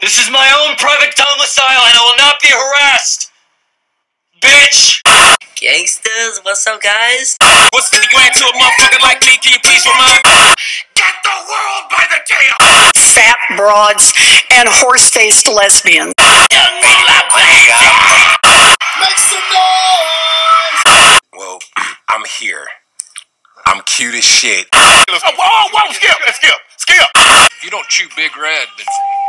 This is my own private domicile and I will not be harassed. Bitch! Gangsters, what's up, guys? What's 50 grand to a motherfucker like me? Can you please remind Get the world by the tail! fat broads, and horse faced lesbians. Make some noise! Well, I'm here. I'm cute as shit. Oh, whoa, whoa, skip, skip, skip! If you don't chew Big Red, then f-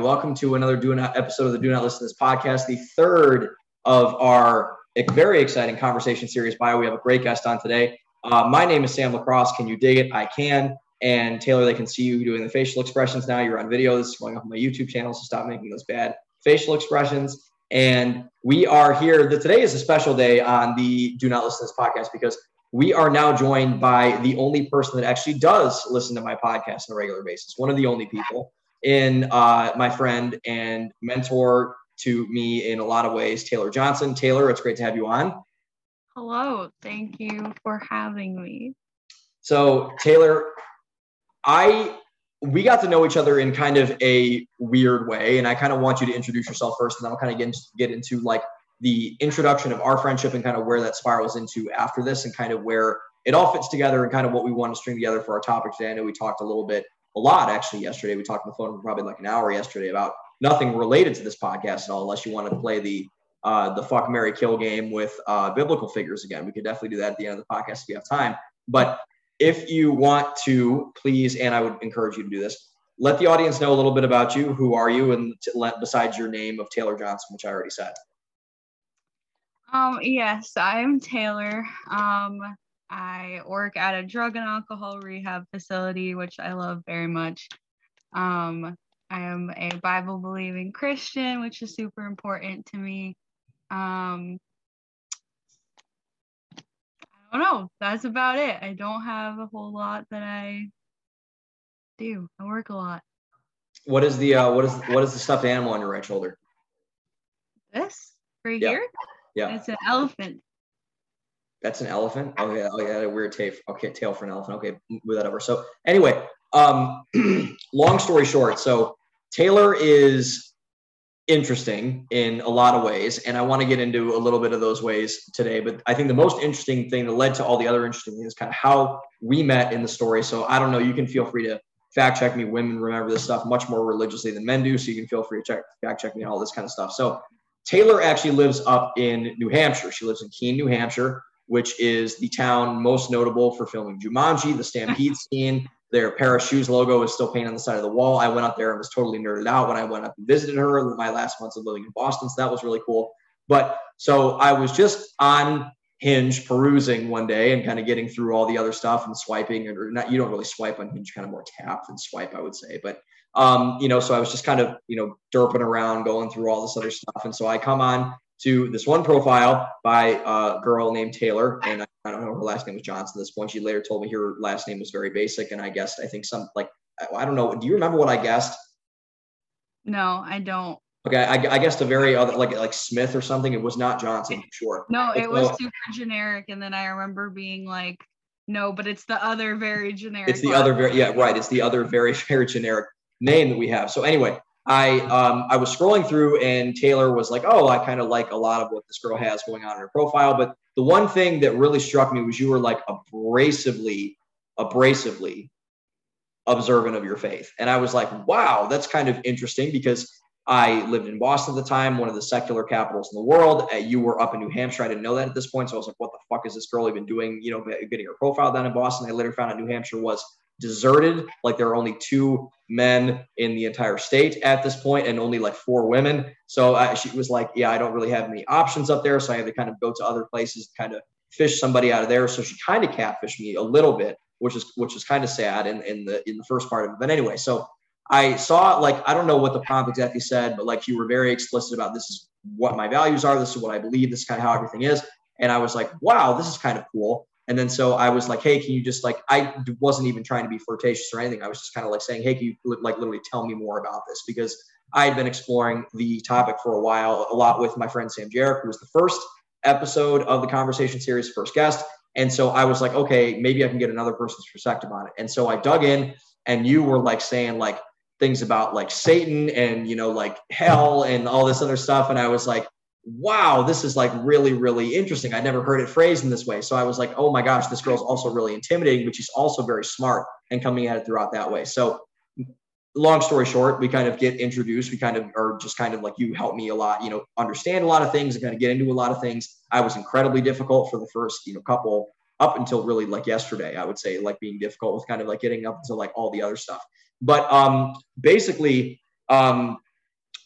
Welcome to another Do Not episode of the Do Not Listen to This podcast, the third of our very exciting conversation series. Bio, we have a great guest on today. Uh, my name is Sam Lacrosse. Can you dig it? I can. And Taylor, they can see you doing the facial expressions now. You're on video. This is going up on my YouTube channel, so stop making those bad facial expressions. And we are here. The, today is a special day on the Do Not Listen to This podcast because we are now joined by the only person that actually does listen to my podcast on a regular basis. One of the only people in uh, my friend and mentor to me in a lot of ways, Taylor Johnson. Taylor, it's great to have you on. Hello, thank you for having me. So, Taylor, I we got to know each other in kind of a weird way, and I kind of want you to introduce yourself first, and then I'll kind of get into, get into like the introduction of our friendship and kind of where that spirals into after this, and kind of where it all fits together, and kind of what we want to string together for our topic today. I know we talked a little bit, a lot actually yesterday. We talked on the phone for probably like an hour yesterday about nothing related to this podcast at all, unless you want to play the uh, the fuck Mary kill game with uh, biblical figures again. We could definitely do that at the end of the podcast if you have time. But if you want to, please, and I would encourage you to do this. Let the audience know a little bit about you. Who are you? And t- let, besides your name of Taylor Johnson, which I already said. Um, yes, I'm Taylor. Um, I work at a drug and alcohol rehab facility, which I love very much. Um, I am a Bible believing Christian, which is super important to me. Um, I don't know. That's about it. I don't have a whole lot that I do. I work a lot. What is the uh, what is what is the stuffed animal on your right shoulder? This right Yeah. here, Yeah, it's an elephant. That's an elephant. Oh yeah, oh yeah, a weird tail. Okay, tail for an elephant. Okay, move that over. So anyway, um, long story short, so Taylor is interesting in a lot of ways, and I want to get into a little bit of those ways today. But I think the most interesting thing that led to all the other interesting things is kind of how we met in the story. So I don't know. You can feel free to fact check me. Women remember this stuff much more religiously than men do, so you can feel free to check fact check me all this kind of stuff. So Taylor actually lives up in New Hampshire. She lives in Keene, New Hampshire, which is the town most notable for filming Jumanji, the Stampede scene. Their Parrish Shoes logo is still painted on the side of the wall. I went up there and was totally nerded out when I went up and visited her in my last months of living in Boston. So that was really cool. But so I was just on Hinge perusing one day and kind of getting through all the other stuff and swiping or not. You don't really swipe on Hinge, kind of more tap than swipe, I would say. But um, you know, so I was just kind of you know derping around, going through all this other stuff, and so I come on to this one profile by a girl named Taylor, and I, I don't know her last name was Johnson. At this point, she later told me her last name was very basic, and I guessed I think some like I, don't know. Do you remember what I guessed? No, I don't. Okay, I, I guessed a very other like like Smith or something. It was not Johnson, for sure. No, it was super generic, and then I remember being like, "No, but it's the other very generic." It's the one." other very yeah right. It's the other very very generic name that we have. So anyway, I um I was scrolling through and Taylor was like, oh, I kind of like a lot of what this girl has going on in her profile. But the one thing that really struck me was you were like abrasively, abrasively observant of your faith, and I was like, wow, that's kind of interesting because. I lived in Boston at the time, one of the secular capitals in the world. Uh, you were up in New Hampshire. I didn't know that at this point. So I was like, what the fuck is this girl even doing? You know, getting her profile down in Boston. I later found out New Hampshire was deserted. Like there are only two men in the entire state at this point and only like four women. So uh, she was like, yeah, I don't really have any options up there. So I had to kind of go to other places kind of fish somebody out of there. So she kind of catfished me a little bit, which is which is kind of sad in, in the in the first part of it. But anyway, so I saw like I don't know what the prompt exactly said, but like you were very explicit about this is what my values are, this is what I believe, this is kind of how everything is. And I was like, wow, this is kind of cool. And then so I was like, hey, can you just like, I wasn't even trying to be flirtatious or anything. I was just kind of like saying, hey, can you like literally tell me more about this? Because I had been exploring the topic for a while, a lot with my friend Sam Jarek, who was the first episode of the conversation series, first guest. And so I was like, okay, maybe I can get another person's perspective on it. And so I dug in, and you were like saying like things about like Satan and you know like hell and all this other stuff. And I was like, wow, this is like really, really interesting. I never heard it phrased in this way. So I was like, oh my gosh, this girl's also really intimidating, but she's also very smart and coming at it throughout that way. So long story short, we kind of get introduced. We kind of are just kind of like you help me a lot, you know, understand a lot of things and kind of get into a lot of things. I was incredibly difficult for the first, you know, couple up until really like yesterday, I would say like being difficult with kind of like getting up to like all the other stuff. But um basically, um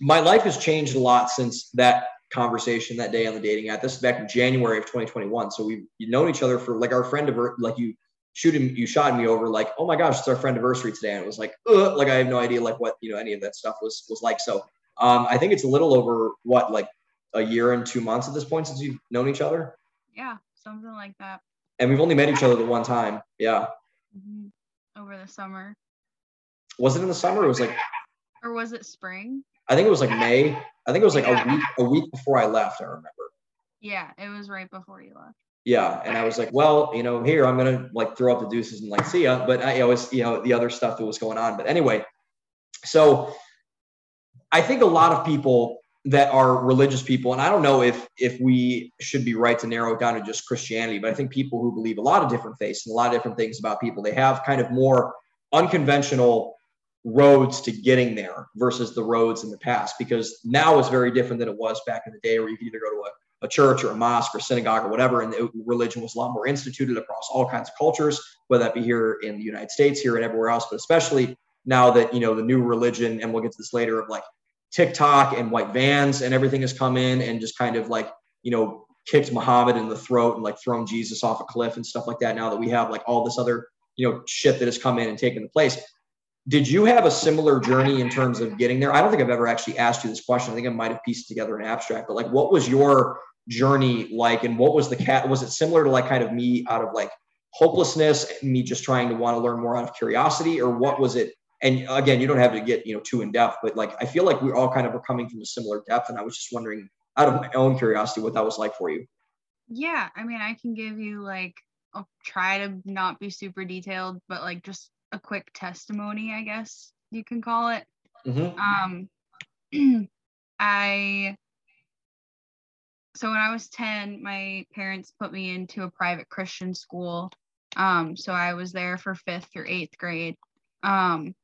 my life has changed a lot since that conversation that day on the dating app. This is back in January of 2021. So we've known each other for like our friend of like you shooting you shot me over like oh my gosh it's our friend anniversary today and it was like Ugh, like I have no idea like what you know any of that stuff was was like. So um, I think it's a little over what like a year and two months at this point since you've known each other. Yeah, something like that. And we've only met each other the one time. Yeah. Mm-hmm. Over the summer. Was it in the summer? It was like. Or was it spring? I think it was like May. I think it was like a week a week before I left. I remember. Yeah, it was right before you left. Yeah, and I was like, well, you know, here I'm gonna like throw up the deuces and like see ya. But I always, you know, the other stuff that was going on. But anyway, so I think a lot of people that are religious people, and I don't know if if we should be right to narrow it down to just Christianity, but I think people who believe a lot of different faiths and a lot of different things about people, they have kind of more unconventional roads to getting there versus the roads in the past because now it's very different than it was back in the day where you could either go to a, a church or a mosque or synagogue or whatever and the religion was a lot more instituted across all kinds of cultures whether that be here in the united states here and everywhere else but especially now that you know the new religion and we'll get to this later of like tiktok and white vans and everything has come in and just kind of like you know kicked muhammad in the throat and like thrown jesus off a cliff and stuff like that now that we have like all this other you know shit that has come in and taken the place did you have a similar journey in terms of getting there? I don't think I've ever actually asked you this question. I think I might have pieced together an abstract, but like, what was your journey like, and what was the cat? Was it similar to like kind of me out of like hopelessness, me just trying to want to learn more out of curiosity, or what was it? And again, you don't have to get you know too in depth, but like I feel like we all kind of are coming from a similar depth, and I was just wondering, out of my own curiosity, what that was like for you. Yeah, I mean, I can give you like I'll try to not be super detailed, but like just a quick testimony, I guess you can call it. Mm-hmm. Um, I so when I was 10, my parents put me into a private Christian school. Um, so I was there for fifth through eighth grade. Um,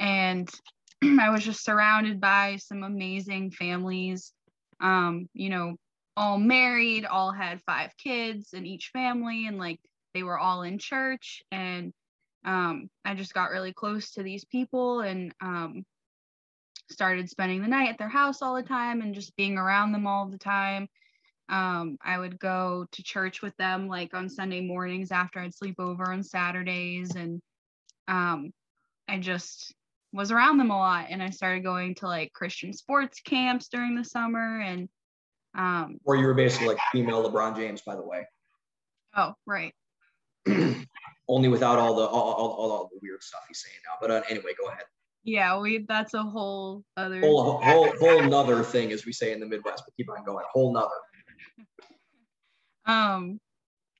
and I was just surrounded by some amazing families, um, you know, all married, all had five kids in each family, and like they were all in church. And um, I just got really close to these people and um, started spending the night at their house all the time and just being around them all the time. Um, I would go to church with them like on Sunday mornings after I'd sleep over on Saturdays. And um, I just was around them a lot. And I started going to like Christian sports camps during the summer. And um, or you were basically like female LeBron James, by the way. Oh, right. only without all the all, all, all, all the weird stuff he's saying now. But uh, anyway, go ahead. Yeah, we that's a whole other whole whole whole another thing, as we say in the Midwest. But keep on going, whole nother. um,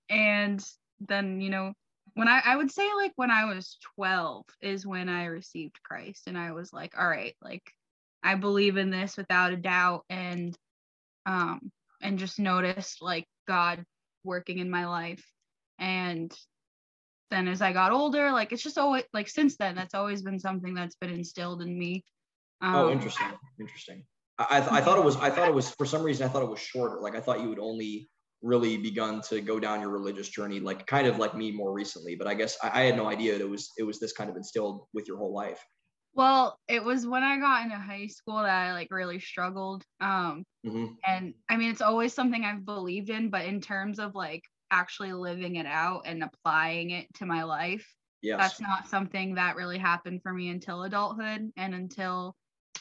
and then you know when I I would say like when I was twelve is when I received Christ, and I was like, all right, like I believe in this without a doubt, and um and just noticed like God working in my life and then as I got older, like it's just always like since then, that's always been something that's been instilled in me. Oh, um, oh, interesting, interesting. I, I, th- I thought it was I thought it was for some reason I thought it was shorter. Like I thought you would only really begun to go down your religious journey, like kind of like me more recently. But I guess I, I had no idea it was it was this kind of instilled with your whole life. Well, it was when I got into high school that I like really struggled. Um, hmm and I mean, it's always something I've believed in, but in terms of like actually living it out and applying it to my life, Yes. that's not something that really happened for me until adulthood and until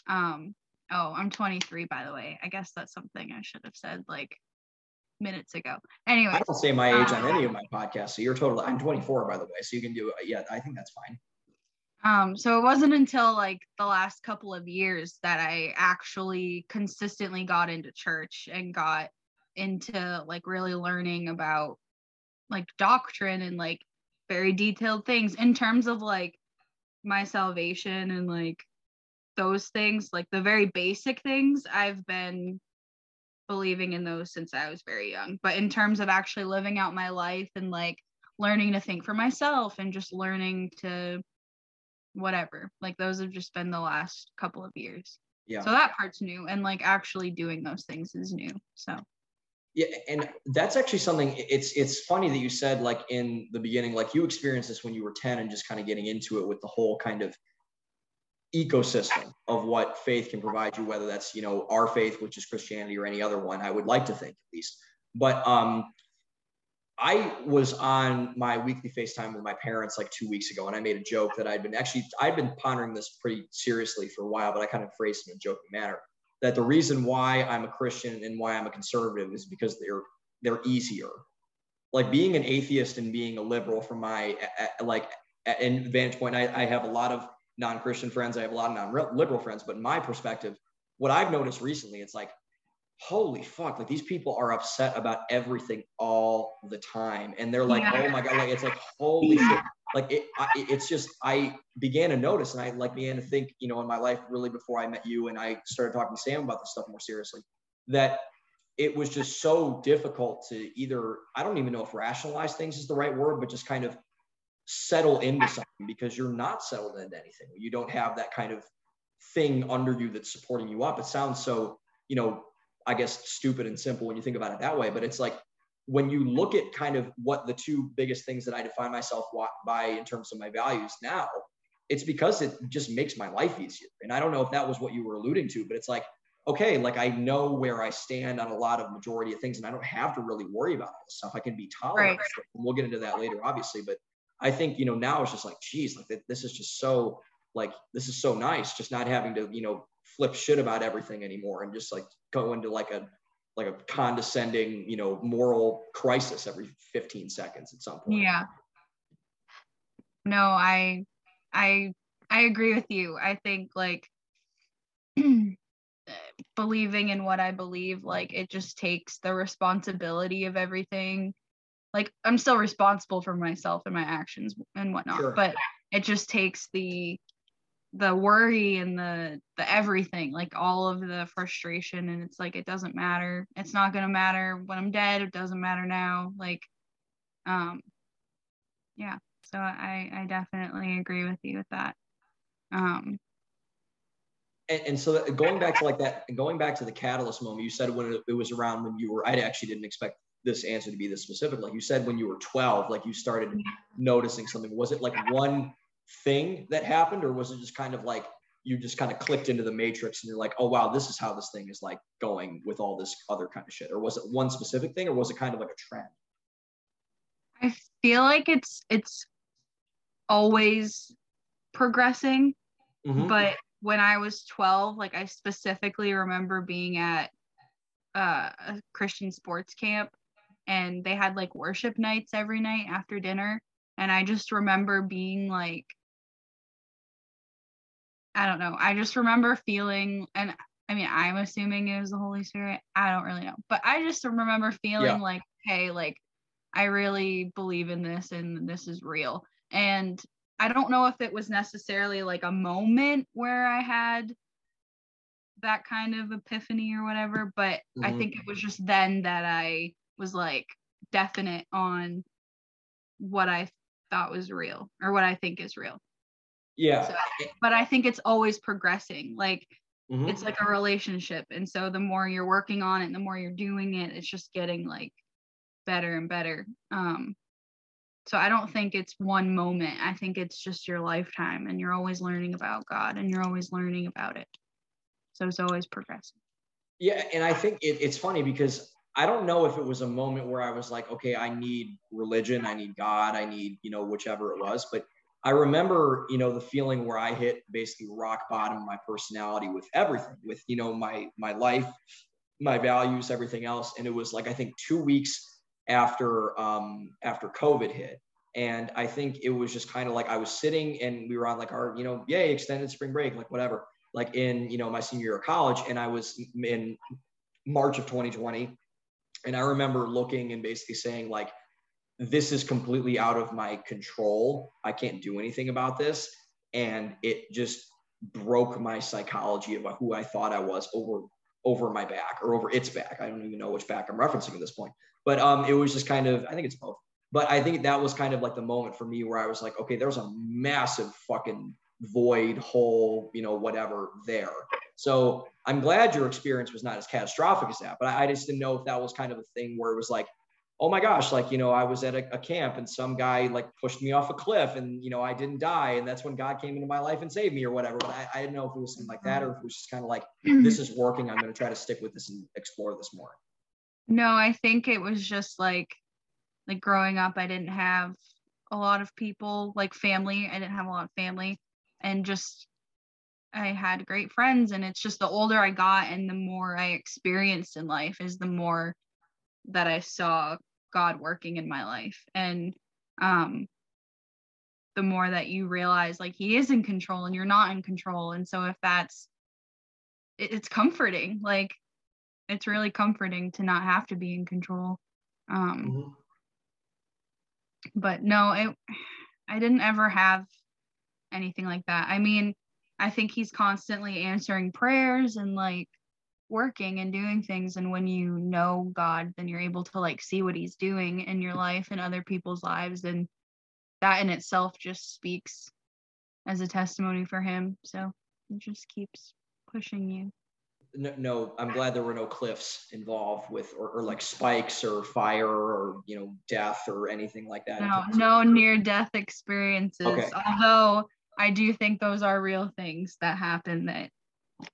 um oh i'm 23 by the way i guess that's something i should have said like minutes ago anyway I don't say my age on Uh, any of my podcasts, so you're totally. I'm 24, by the way, so you can do. It. Yeah, I think that's fine. um so it wasn't until like the last couple of years that i actually consistently got into church and got into like really learning about like doctrine and like very detailed things in terms of like my salvation and like those things like the very basic things i've been believing in those since i was very young. But in terms of actually living out my life and like learning to think for myself and just learning to whatever like those have just been the last couple of years. Yeah. so that part's new and like actually doing those things is new so Yeah, and that's actually something. It's it's funny that you said like in the beginning, like you experienced this when you were ten, and just kind of getting into it with the whole kind of ecosystem of what faith can provide you, whether that's you know our faith, which is Christianity, or any other one. I would like to think at least, but um, I was on my weekly FaceTime with my parents like two weeks ago, and I made a joke that I'd been actually I'd been pondering this pretty seriously for a while, but I kind of phrased it in a joking manner. That the reason why I'm a Christian and why I'm a conservative is because they're they're easier. Like being an atheist and being a liberal from my like and vantage point, I, I have a lot of non-Christian friends. I have a lot of non-liberal friends, but my perspective, what I've noticed recently, it's like, holy fuck, like these people are upset about everything all the time, and they're like, Yeah. oh my god, like it's like holy shit, like it, I, it's just I began to notice, and I like began to think, you know, in my life really before I met you, and I started talking to Sam about this stuff more seriously, that it was just so difficult to either I don't even know if rationalize things is the right word, but just kind of settle into something because you're not settled into anything. You don't have that kind of thing under you that's supporting you up. It sounds so, you know, I guess stupid and simple when you think about it that way, but it's like when you look at kind of what the two biggest things that I define myself by in terms of my values now, it's because it just makes my life easier. And I don't know if that was what you were alluding to, but it's like, okay, like I know where I stand on a lot of majority of things, and I don't have to really worry about all this stuff. I can be tolerant. Right. And we'll get into that later, obviously. But I think you know now it's just like, geez, like this is just so like this is so nice, just not having to you know flip shit about everything anymore, and just like go into like a like a condescending you know moral crisis every 15 seconds at some point. yeah no i i i agree with you i think like believing in what i believe like it just takes the responsibility of everything like i'm still responsible for myself and my actions and whatnot Sure. but it just takes the the worry and the the everything like all of the frustration and it's like it doesn't matter. It's not going to matter when i'm dead. It doesn't matter now. Like um yeah. So i i definitely agree with you with that. Um and, and so going back to like that going back to the catalyst moment you said when it, it was around when you were i actually didn't expect this answer to be this specific. Like you said when you were 12 like you started noticing something. Was it like one thing that happened or was it just kind of like you just kind of clicked into the matrix and you're like oh wow this is how this thing is like going with all this other kind of shit or was it one specific thing or was it kind of like a trend i feel like it's it's always progressing Mhm. but when I was 12, like I specifically remember being at uh, a Christian sports camp and they had like worship nights every night after dinner. And I just remember being like, I don't know. I just remember feeling, and I mean, I'm assuming it was the Holy Spirit. I don't really know. But I just remember feeling Yeah. like, hey, like, I really believe in this and this is real. And I don't know if it was necessarily like a moment where I had that kind of epiphany or whatever, but I Mhm. think it was just then that I was like definite on what I thought was real or what I think is real. Yeah So, but I think it's always progressing. Like Mhm. it's like a relationship. And so the more you're working on it, the more you're doing it, it's just getting like better and better. Um, so I don't think it's one moment. I think it's just your lifetime, and you're always learning about God, and you're always learning about it. So it's always progressing. Yeah, and I think it, it's funny because I don't know if it was a moment where I was like, okay, I need religion, I need God, I need you know whichever it was, but I remember, you know, the feeling where I hit basically rock bottom my personality with everything, with you know my my life, my values, everything else, and it was like I think two weeks after um, after COVID hit, and I think it was just kind of like I was sitting and we were on like our you know yay extended spring break like whatever like in you know my senior year of college, and I was in March of 2020, and I remember looking and basically saying like this is completely out of my control. I can't do anything about this. And it just broke my psychology about who I thought I was over over my back or over its back. I don't even know which back I'm referencing at this point. But um, it was just kind of, I think it's both. But I think that was kind of like the moment for me where I was like, okay, there's a massive fucking void, hole, you know, whatever there. So I'm glad your experience was not as catastrophic as that. But I, I just didn't know if that was kind of a thing where it was like, oh my gosh, like, you know, I was at a, a, camp and some guy like pushed me off a cliff and, you know, I didn't die. And that's when God came into my life and saved me or whatever. But I, I didn't know if it was something like that or if it was just kind of like, hmm. this is working. I'm going to try to stick with this and explore this more. No, I think it was just like, like growing up, I didn't have a lot of people like family. I didn't have a lot of family and just, I had great friends. And it's just the older I got and the more I experienced in life is the more that I saw God working in my life. And um the more that you realize like he is in control and you're not in control. And so if that's it, it's comforting. Like it's really comforting to not have to be in control. Um mm-hmm. but no, it I didn't ever have anything like that. I mean, I think he's constantly answering prayers and like working and doing things and when you know god then you're able to like see what he's doing in your life and other people's lives and that in itself just speaks as a testimony for him so it just keeps pushing you no, no i'm glad there were no cliffs involved with or, or, like spikes or fire or you know death or anything like that no no near death experiences okay. although i do think those are real things that happen that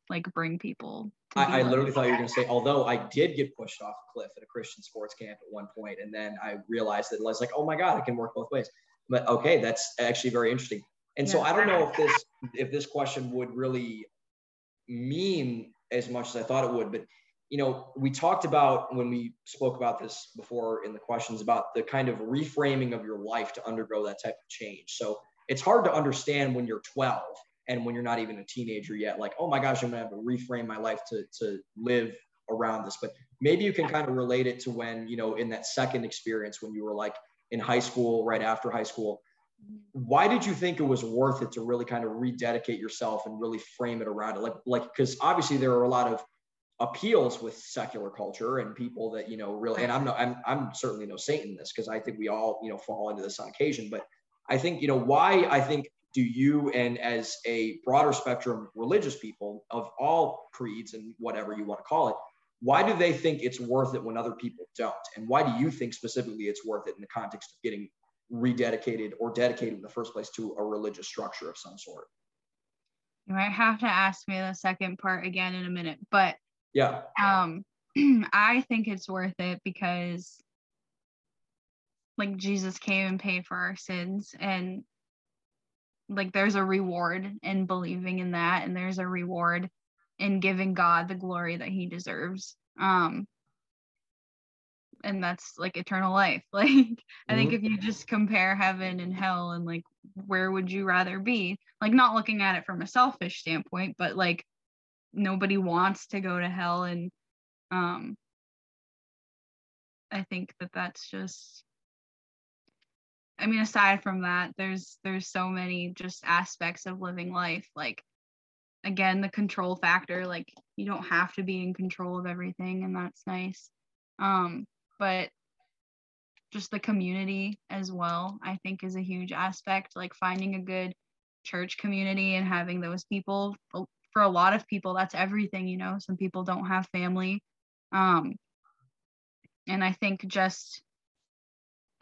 like bring people I, I, literally thought you were going to say, although I did get pushed off a cliff at a Christian sports camp at one point, and then I realized that I was like, oh my god, it can work both ways. But okay, that's actually very interesting. And yeah. so I don't know if this if this question would really mean as much as I thought it would, but you know, we talked about when we spoke about this before in the questions about the kind of reframing of your life to undergo that type of change. So it's hard to understand when you're 12 and when you're not even a teenager yet like oh my gosh i'm gonna have to reframe my life to to live around this. But maybe you can kind of relate it to when you know in that second experience when you were like in high school right after high school. Why did you think it was worth it to really kind of rededicate yourself and really frame it around it? Like like because obviously there are a lot of appeals with secular culture and people that you know really and i'm no i'm, I'm certainly no saint in this because i think we all you know fall into this on occasion. But i think you know why i think do you and as a broader spectrum religious people of all creeds and whatever you want to call it why do they think it's worth it when other people don't? And why do you think specifically it's worth it in the context of getting rededicated or dedicated in the first place to a religious structure of some sort? You might have to ask me the second part again in a minute but yeah. um i think it's worth it because like jesus came and paid for our sins and like there's a reward in believing in that and there's a reward in giving God the glory that he deserves. Um and that's like eternal life. Like. I think mm-hmm. if you just compare heaven and hell and like where would you rather be? Like not looking at it from a selfish standpoint, but like nobody wants to go to hell and um I think that that's just I mean, aside from that, there's there's so many just aspects of living life. Like again, the control factor, like you don't have to be in control of everything, and that's nice. Um, but just the community as well, I think is a huge aspect. Like finding a good church community and having those people for a lot of people, that's everything, you know. Some people don't have family. Um, and I think just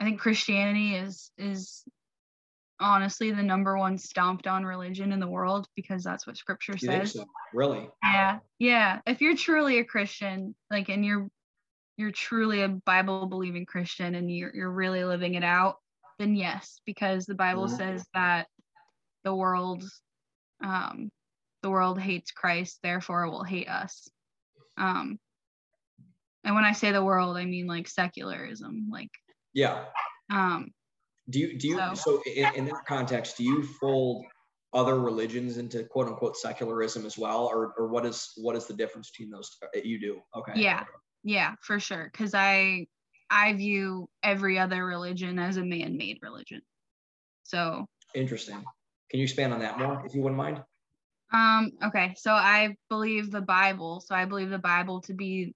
I think Christianity is is honestly the number one stomped on religion in the world because that's what scripture You says. so? Really? Yeah. Yeah. If you're truly a Christian, like and you're you're truly a Bible believing Christian and you're you're really living it out, then yes, because the Bible Mhm. says that the world um the world hates Christ, therefore it will hate us. Um and when I say the world, I mean like secularism, like Yeah. um Do you do you So- so in, in that context, do you fold other religions into quote unquote secularism as well, or or what is what is the difference between those? uh, You do okay. Yeah. Yeah, for sure. Because I I view every other religion as a man-made religion. So, Interesting. Can you expand on that more, if you wouldn't mind? um, okay. So I believe the Bible. So I believe the Bible to be.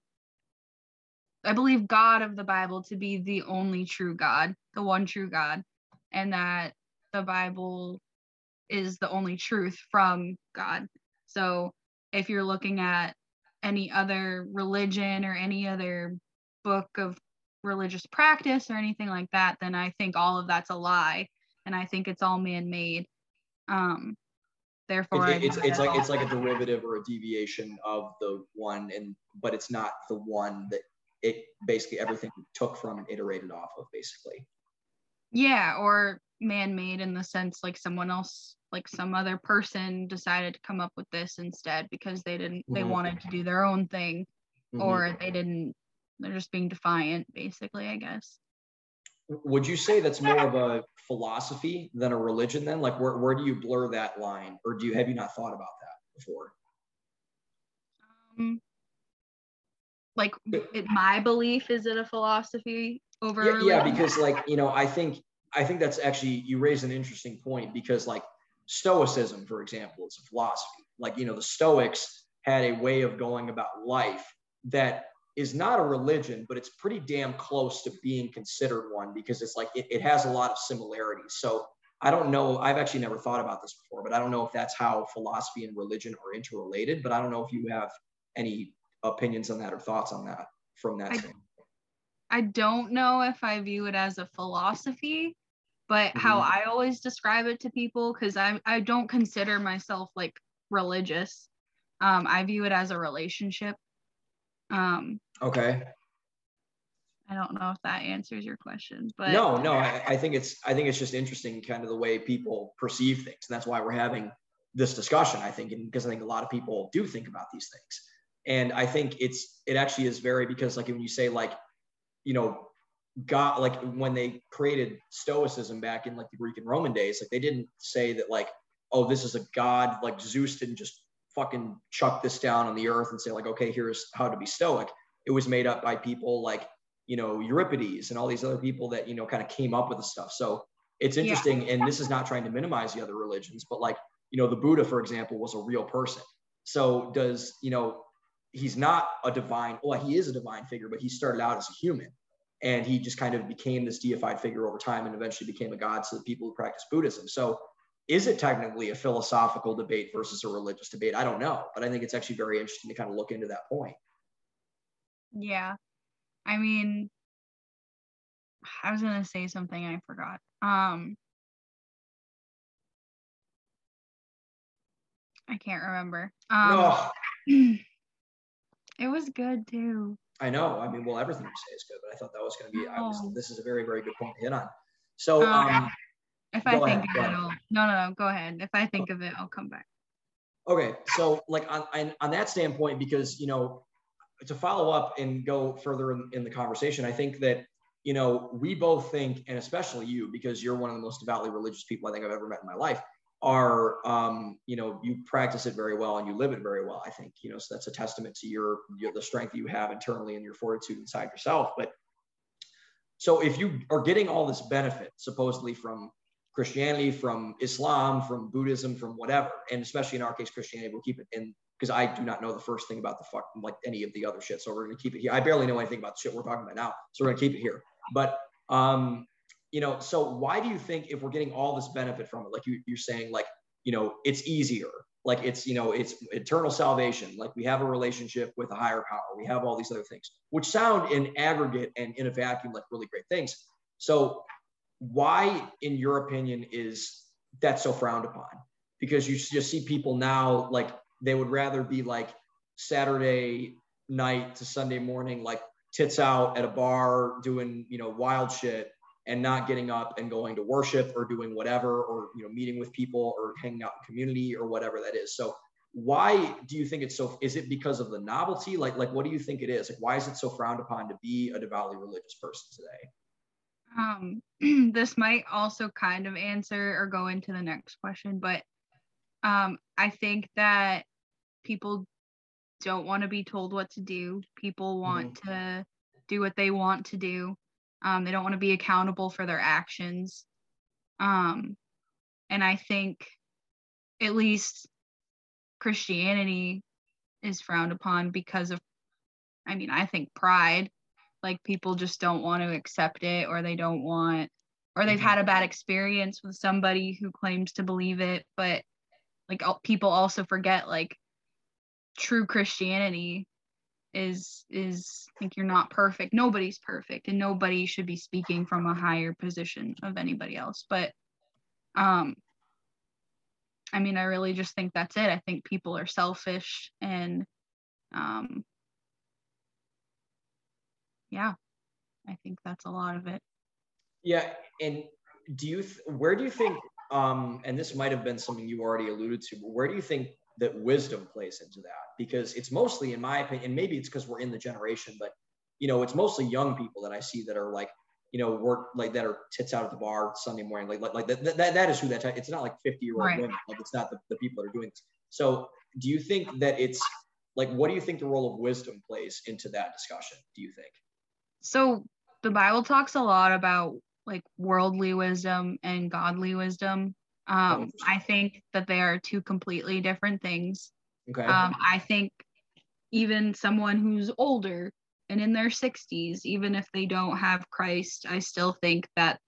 I believe God of the Bible to be the only true God, the one true God, and that the Bible is the only truth from God. So if you're looking at any other religion or any other book of religious practice or anything like that, then I think all of that's a lie, and I think it's all man-made. Um, therefore, It- it's it's like it's like a derivative or a deviation of the one, and but it's not the one that it basically everything took from and iterated off of, basically. yeah, or man-made in the sense like someone else, like some other person, decided to come up with this instead because they didn't, they Mhm. wanted to do their own thing, Mhm. or they didn't. They're just being defiant, basically. I guess. Would you say that's more of a philosophy than a religion then? Like where, where do you blur that line? Or do you have you not thought about that before? Um, like it, my belief is it a philosophy over Yeah, yeah, because like, you know, I think I think that's actually you raise an interesting point because like stoicism, for example, is a philosophy. Like, you know, the Stoics had a way of going about life that is not a religion, but it's pretty damn close to being considered one because it's like it, it has a lot of similarities. So I don't know. I've actually never thought about this before, but I don't know if that's how philosophy and religion are interrelated. But I don't know if you have any opinions on that or thoughts on that from that I- standpoint. I don't know if I view it as a philosophy, but how Mhm. I always describe it to people, because I I don't consider myself like religious. Um, I view it as a relationship. Um, Okay. I don't know if that answers your question, but no, no, I, I think it's I think it's just interesting, kind of the way people perceive things, and that's why we're having this discussion. I think, and because I think a lot of people do think about these things, and I think it's it actually is very because like when you say like, you know, God, like when they created Stoicism back in like the Greek and Roman days, like they didn't say that like, oh, this is a god, like Zeus didn't just fucking chuck this down on the earth and say like, okay, here's how to be Stoic. It was made up by people like you know Euripides and all these other people that you know kind of came up with the stuff. So it's Yeah. interesting, and this is not trying to minimize the other religions, but like you know the Buddha, for example, was a real person. So does you know he's not a divine? Well, he is a divine figure, but he started out as a human, and he just kind of became this deified figure over time, and eventually became a god to the people who practice Buddhism. So is it technically a philosophical debate versus a religious debate? I don't know, but I think it's actually very interesting to kind of look into that point. yeah. I mean, I was gonna say something I forgot. Um, I can't remember. Um, no, it was good too. I know. I mean, well, everything you say is good, but I thought that was going to be. I was, Oh. this is a very, very good point to hit on. So, Um, um, If I think ahead, of it. I'll, no, no, no, go ahead. If I think of it, I'll come back. okay, so like on, on on that standpoint, because you know, to follow up and go further in, in the conversation, I think that you know we both think, and especially you, because you're one of the most devoutly religious people I think I've ever met in my life. Are um, you know you practice it very well and you live it very well. I think you know so that's a testament to your, your the strength you have internally and your fortitude inside yourself. But so if you are getting all this benefit supposedly from Christianity, from Islam, from Buddhism, from whatever, and especially in our case, Christianity, we'll keep it in because I do not know the first thing about the fuck like any of the other shit. So we're gonna keep it here. I barely know anything about the shit we're talking about now, so we're gonna keep it here. But um, you know, so why do you think if we're getting all this benefit from it, like you, you're saying, like you know, it's easier, like it's you know, it's eternal salvation, like we have a relationship with a higher power, we have all these other things, which sound in aggregate and in a vacuum like really great things. So why, in your opinion, is that so frowned upon? Because you just see people now like they would rather be like Saturday night to Sunday morning, like tits out at a bar doing you know wild shit and not getting up and going to worship or doing whatever or you know meeting with people or hanging out in community or whatever that is. So why do you think it's so is it because of the novelty? Like like what do you think it is? Like why is it so frowned upon to be a devoutly religious person today? Um this might also kind of answer or go into the next question but um i think that people don't want to be told what to do. People want mm-hmm. to do what they want to do um, they don't want to be accountable for their actions um, and i think at least Christianity is frowned upon because of, I mean, I think pride. Like people just don't want to accept it or they don't want, or they've had a bad experience with somebody who claims to believe it. But like people also forget like true Christianity is is like you're not perfect nobody's perfect and nobody should be speaking from a higher position of anybody else but um I mean, I really just think that's it. I think people are selfish and um yeah, I think that's a lot of it. Yeah, and do you th- where do you think um and this might have been something you already alluded to, but where do you think that wisdom plays into that? Because it's mostly in my opinion, and maybe it's because we're in the generation, but you know, it's mostly young people that I see that are like you know, work like that are tits out at the bar Sunday morning. Like, like, like that, that, that is who that, it's not like 50 year old right. women. Like it's not the, the people that are doing this. So do you think that it's like, what do you think the role of wisdom plays into that discussion? Do you think? So the Bible talks a lot about like worldly wisdom and godly wisdom. Um, oh, I think that they are two completely different things. Okay. Um, I think even someone who's older and in their 60s, even if they don't have Christ, I still think that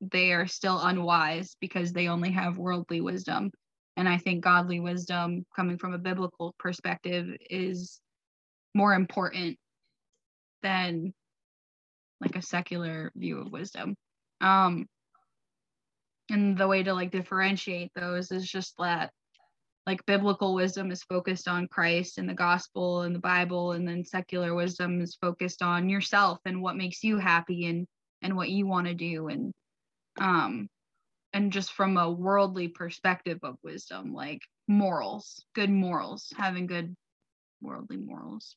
they are still unwise because they only have worldly wisdom. And I think godly wisdom, coming from a biblical perspective, is more important than like a secular view of wisdom. Um, and the way to like differentiate those is just that like biblical wisdom is focused on Christ and the gospel and the Bible, and then secular wisdom is focused on yourself and what makes you happy and and what you want to do and um and just from a worldly perspective of wisdom, like morals, good morals, having good worldly morals.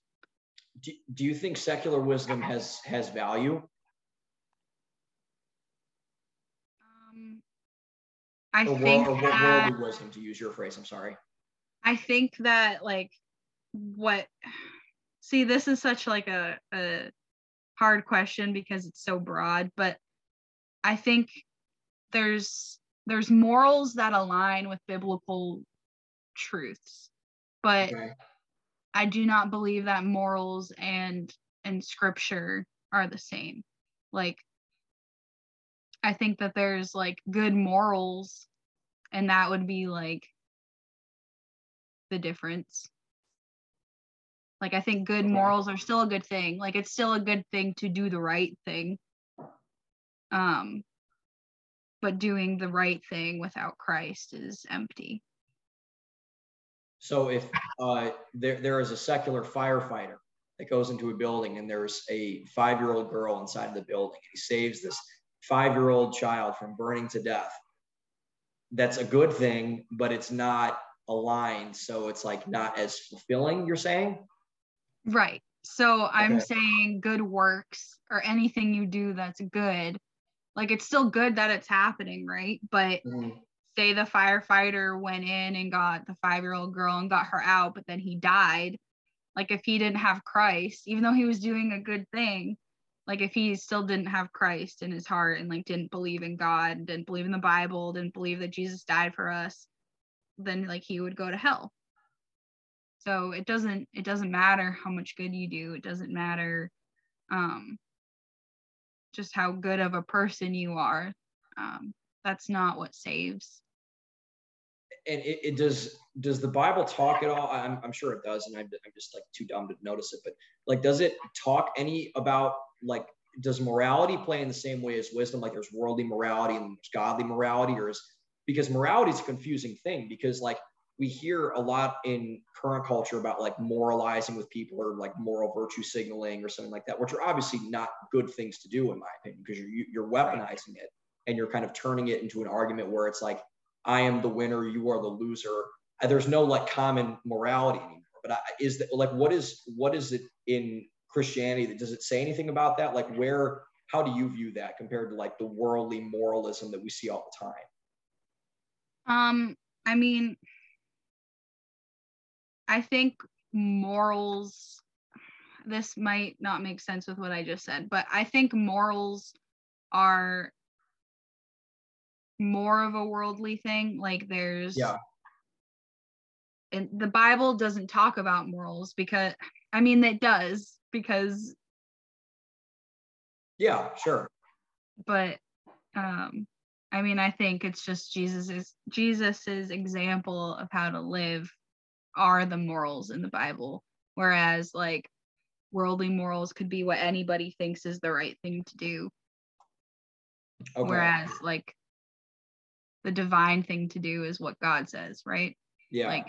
Do, do you think secular wisdom has has value? I or think world, that, worldly wisdom, to use your phrase. I'm sorry. I think that like what see this is such like a, a hard question because it's so broad, but I think there's there's morals that align with biblical truths, but okay. I do not believe that morals and and scripture are the same. Like I think that there's like good morals, and that would be like the difference. Like, I think good morals are still a good thing. Like, it's still a good thing to do the right thing. Um, but doing the right thing without Christ is empty. So if uh, there, there is a secular firefighter that goes into a building and there's a five year old girl inside of the building, and he saves this five year old child from burning to death, that's a good thing, but it's not aligned. So it's like not as fulfilling, you're saying? Right. So okay. I'm saying good works or anything you do that's good. Like it's still good that it's happening, right? But mm-hmm. say the firefighter went in and got the five year old girl and got her out, but then he died. Like if he didn't have Christ, even though he was doing a good thing, like if he still didn't have Christ in his heart and like didn't believe in God, didn't believe in the Bible, didn't believe that Jesus died for us, then like he would go to hell. So it doesn't it doesn't matter how much good you do. It doesn't matter um just how good of a person you are. Um that's not what saves. And it, it does does the Bible talk at all? I'm, I'm sure it does, and I'm, I'm just like too dumb to notice it. But like, does it talk any about like does morality play in the same way as wisdom? Like there's worldly morality and there's godly morality, or is because morality is a confusing thing because like we hear a lot in current culture about like moralizing with people or like moral virtue signaling or something like that, which are obviously not good things to do in my opinion because you're you're weaponizing it and you're kind of turning it into an argument where it's like I am the winner, you are the loser. There's no like common morality anymore. But I, is that like what is what is it in Christianity that does it say anything about that? Like where how do you view that compared to like the worldly moralism that we see all the time? Um, I mean, I think morals, this might not make sense with what I just said, but I think morals are more of a worldly thing. Like there's, Yeah. and the Bible doesn't talk about morals because, I mean, it does because, Yeah, sure. but, um, I mean, I think it's just Jesus's Jesus's example of how to live are the morals in the Bible, whereas like worldly morals could be what anybody thinks is the right thing to do, Okay. whereas like the divine thing to do is what God says, right? yeah. Like,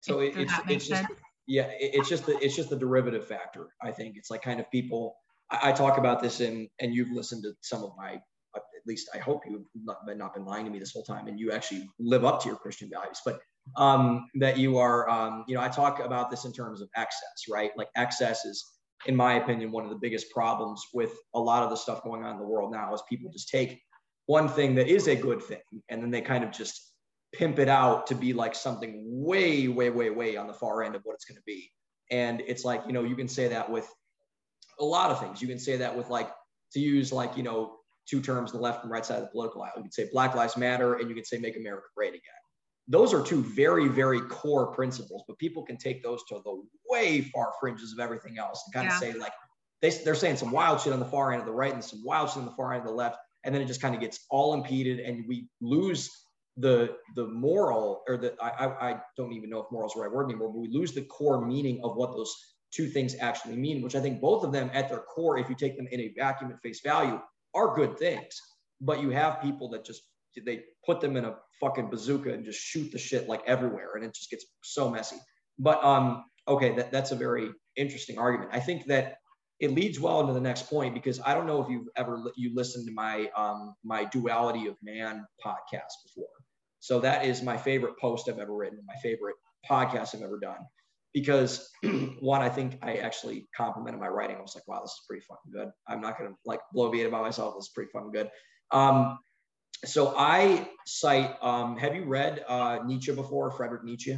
so it, it's it's just sense? Yeah it, it's just the it's just the derivative factor i think. It's like kind of people I, I talk about this in and you've listened to some of my at least i hope you've not been, not been lying to me this whole time and you actually live up to your christian values but um that you are um you know i talk about this in terms of excess right? Like excess is in my opinion one of the biggest problems with a lot of the stuff going on in the world now is people just take one thing that is a good thing and then they kind of just pimp it out to be like something way, way, way, way on the far end of what it's going to be. And it's like, you know, you can say that with a lot of things. You can say that with like, to use like, you know, two terms, the left and right side of the political aisle. You can say Black Lives Matter and you can say make America great again. Those are two very, very core principles, but people can take those to the way far fringes of everything else and kind Yeah. of say like, they, they're saying some wild shit on the far end of the right and some wild shit on the far end of the left. And then it just kind of gets all impeded and we lose the the moral or the I, I don't even know if moral is the right word anymore, but we lose the core meaning of what those two things actually mean, which I think both of them at their core, if you take them in a vacuum at face value, are good things. But you have people that just they put them in a fucking bazooka and just shoot the shit like everywhere, and it just gets so messy. But um, okay, that, that's a very interesting argument. I think that it leads well into the next point because I don't know if you've ever you listened to my um my duality of man podcast before. So that is my favorite post I've ever written, my favorite podcast I've ever done. Because one, I think I actually complimented my writing. I was like, wow, this is pretty fucking good. I'm not gonna like blow bloviate about myself. This is pretty fucking good. Um, so I cite, um, have you read uh, Nietzsche before, Frederick Nietzsche?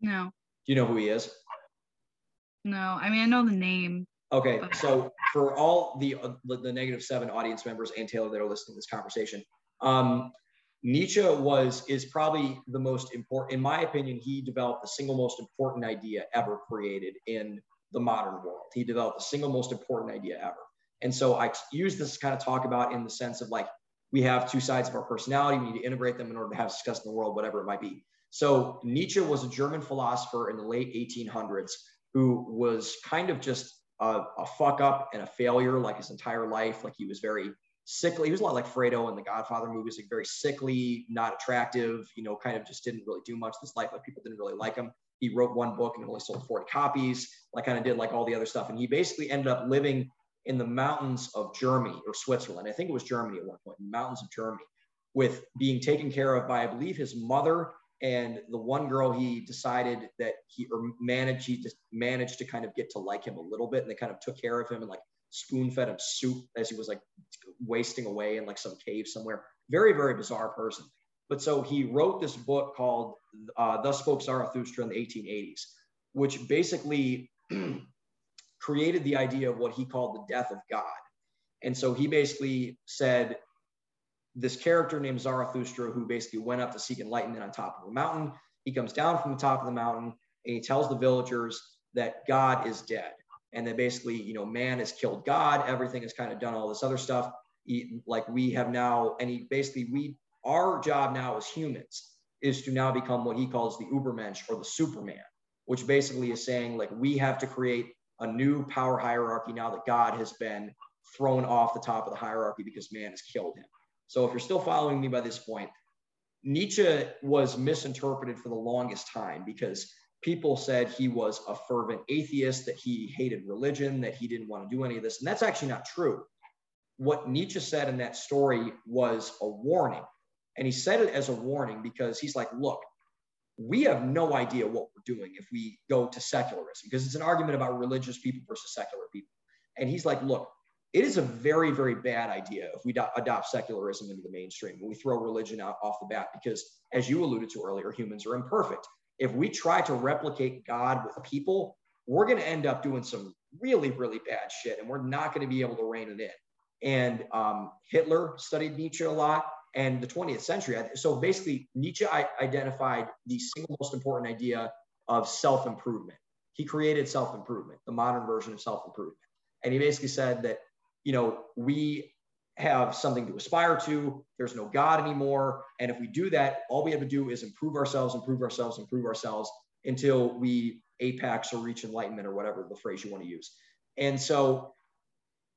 No. Do you know who he is? no. I mean, I know the name. Okay, so for all the uh, the, the negative seven audience members and Taylor that are listening to this conversation, um, Nietzsche was is probably the most important, in my opinion. He developed the single most important idea ever created in the modern world. He developed the single most important idea ever, and so I use this to kind of talk about in the sense of like we have two sides of our personality. We need to integrate them in order to have success in the world, whatever it might be. So Nietzsche was a German philosopher in the late 1800s who was kind of just a, a fuck up and a failure like his entire life. Like he was very sickly. He was a lot like Fredo in the Godfather movies, like very sickly, not attractive, you know, kind of just didn't really do much this life. Like people didn't really like him. He wrote one book and only sold 40 copies, like kind of did like all the other stuff. And he basically ended up living in the mountains of Germany or Switzerland. I think it was Germany at one point, mountains of Germany, with being taken care of by, I believe, his mother and the one girl he decided that he or managed he just managed to kind of get to like him a little bit and they kind of took care of him and like spoon fed him soup as he was like wasting away in like some cave somewhere. Very very bizarre person. But so he wrote this book called uh, thus spoke zarathustra in the 1880s which basically created the idea of what he called the death of god. And so he basically said this character named Zarathustra, who basically went up to seek enlightenment on top of a mountain. He comes down from the top of the mountain and he tells the villagers that God is dead and that basically, you know, man has killed God. Everything has kind of done all this other stuff. Like we have now, and he basically, we, our job now as humans is to now become what he calls the Ubermensch or the Superman, which basically is saying like we have to create a new power hierarchy now that God has been thrown off the top of the hierarchy because man has killed him. So if you're still following me by this point, Nietzsche was misinterpreted for the longest time because people said he was a fervent atheist, that he hated religion, that he didn't want to do any of this. And that's actually not true. What Nietzsche said in that story was a warning. And he said it as a warning because he's like, look, we have no idea what we're doing if we go to secularism, because it's an argument about religious people versus secular people. And he's like, look, it is a very, very bad idea if we do- adopt secularism into the mainstream and we throw religion out off the bat, because as you alluded to earlier, humans are imperfect. If we try to replicate God with people, we're going to end up doing some really, really bad shit, and we're not going to be able to rein it in. And um, Hitler studied Nietzsche a lot, and the 20th century. So basically, Nietzsche identified the single most important idea of self improvement. He created self improvement, the modern version of self improvement. And he basically said that, you know, we have something to aspire to. There's no God anymore. And if we do that, all we have to do is improve ourselves, improve ourselves, improve ourselves until we apex or reach enlightenment or whatever the phrase you want to use. And so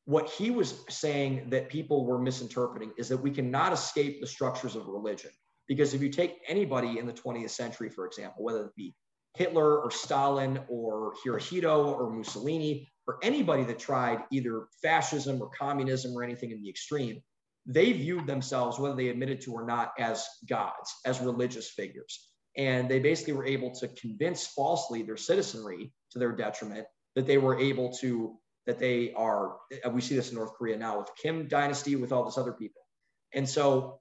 what he was saying that people were misinterpreting is that we cannot escape the structures of religion. Because if you take anybody in the 20th century, for example, whether it be Hitler or Stalin or Hirohito or Mussolini or anybody that tried either fascism or communism or anything in the extreme, they viewed themselves, whether they admitted to or not, as gods, as religious figures. And they basically were able to convince falsely their citizenry to their detriment that they were able to that they are we see this in north korea now with kim dynasty with all this other people and so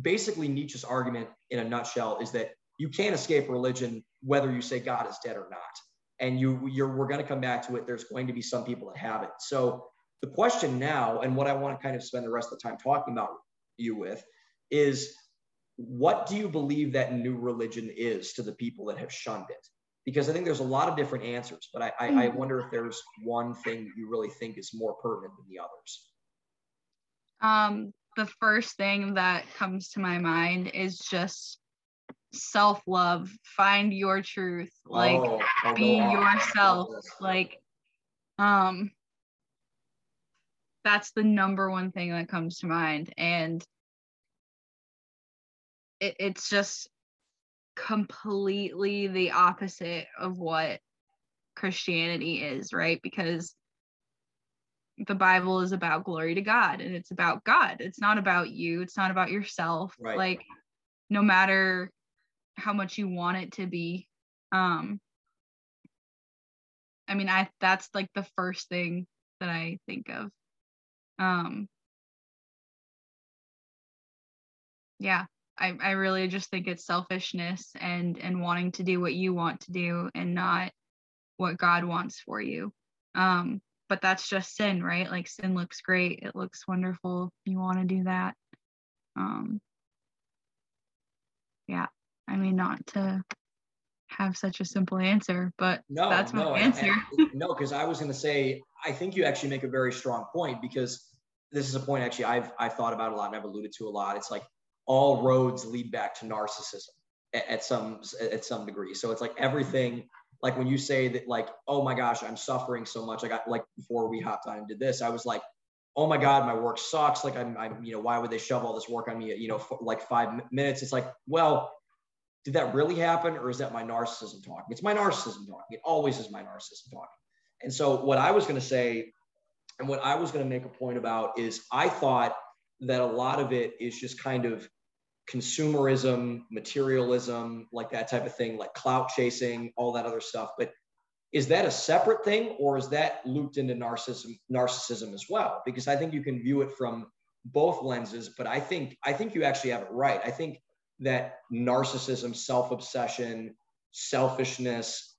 basically nietzsche's argument in a nutshell is that you can't escape religion whether you say god is dead or not and you you're we're going to come back to it there's going to be some people that have it so the question now and what i want to kind of spend the rest of the time talking about you with is what do you believe that new religion is to the people that have shunned it because I think there's a lot of different answers, but I, I, I, mm-hmm. wonder if there's one thing you really think is more pertinent than the others. Um, the first thing that comes to my mind is just self love. Find your truth. Like oh, be yourself. Like, um, that's the number one thing that comes to mind, and it, it's just completely the opposite of what Christianity is, right? Because the Bible is about glory to God and it's about God. It's not about you, it's not about yourself. Right. Like no matter how much you want it to be. Um I mean, I that's like the first thing that I think of. Um yeah, I, I really just think it's selfishness and and wanting to do what you want to do and not what God wants for you. Um, but that's just sin, right? Like sin looks great, it looks wonderful. You want to do that. Um, yeah, I mean, not to have such a simple answer, but no, that's my no, answer. And, no, because I was going to say, I think you actually make a very strong point because this is a point actually I've I've thought about a lot and I've alluded to a lot. It's like all roads lead back to narcissism at, at some at some degree. So it's like everything like when you say that like oh my gosh i'm suffering so much i got like before we hopped on and did this i was like oh my god my work sucks like i'm, I'm you know why would they shove all this work on me you know for like five minutes it's like well did that really happen or is that my narcissism talking it's my narcissism talking it always is my narcissism talking and so what i was going to say and what i was going to make a point about is i thought that a lot of it is just kind of consumerism, materialism, like that type of thing, like clout chasing, all that other stuff. But is that a separate thing or is that looped into narcissism narcissism as well? Because I think you can view it from both lenses, but I think I think you actually have it right. I think that narcissism, self-obsession, selfishness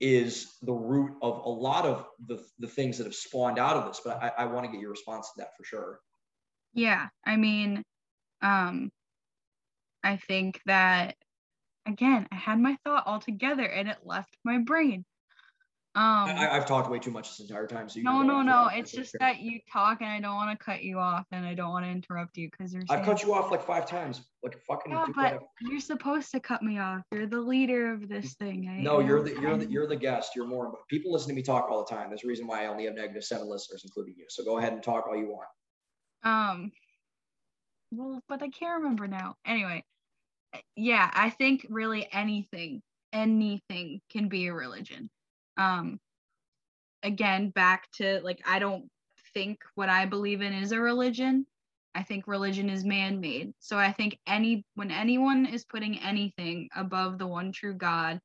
is the root of a lot of the, the things that have spawned out of this. But I, I want to get your response to that for sure. Yeah. I mean, um, I think that again, I had my thought all together and it left my brain. Um, I, I've talked way too much this entire time. So you no, no, no. It's just that you talk, and I don't want to cut you off, and I don't want to interrupt you because you're. I've cut you off like five times. Like fucking. Yeah, but you're supposed to cut me off. You're the leader of this thing. I, No, you're the you're the you're the guest. You're more. People listen to me talk all the time. There's a reason why I only have negative seven listeners, including you. So go ahead and talk all you want. Um. Well, but I can't remember now. Anyway, yeah, I think really anything, anything can be a religion. Um. Again, back to like I don't think what I believe in is a religion. I think religion is man-made. So I think any when anyone is putting anything above the one true God,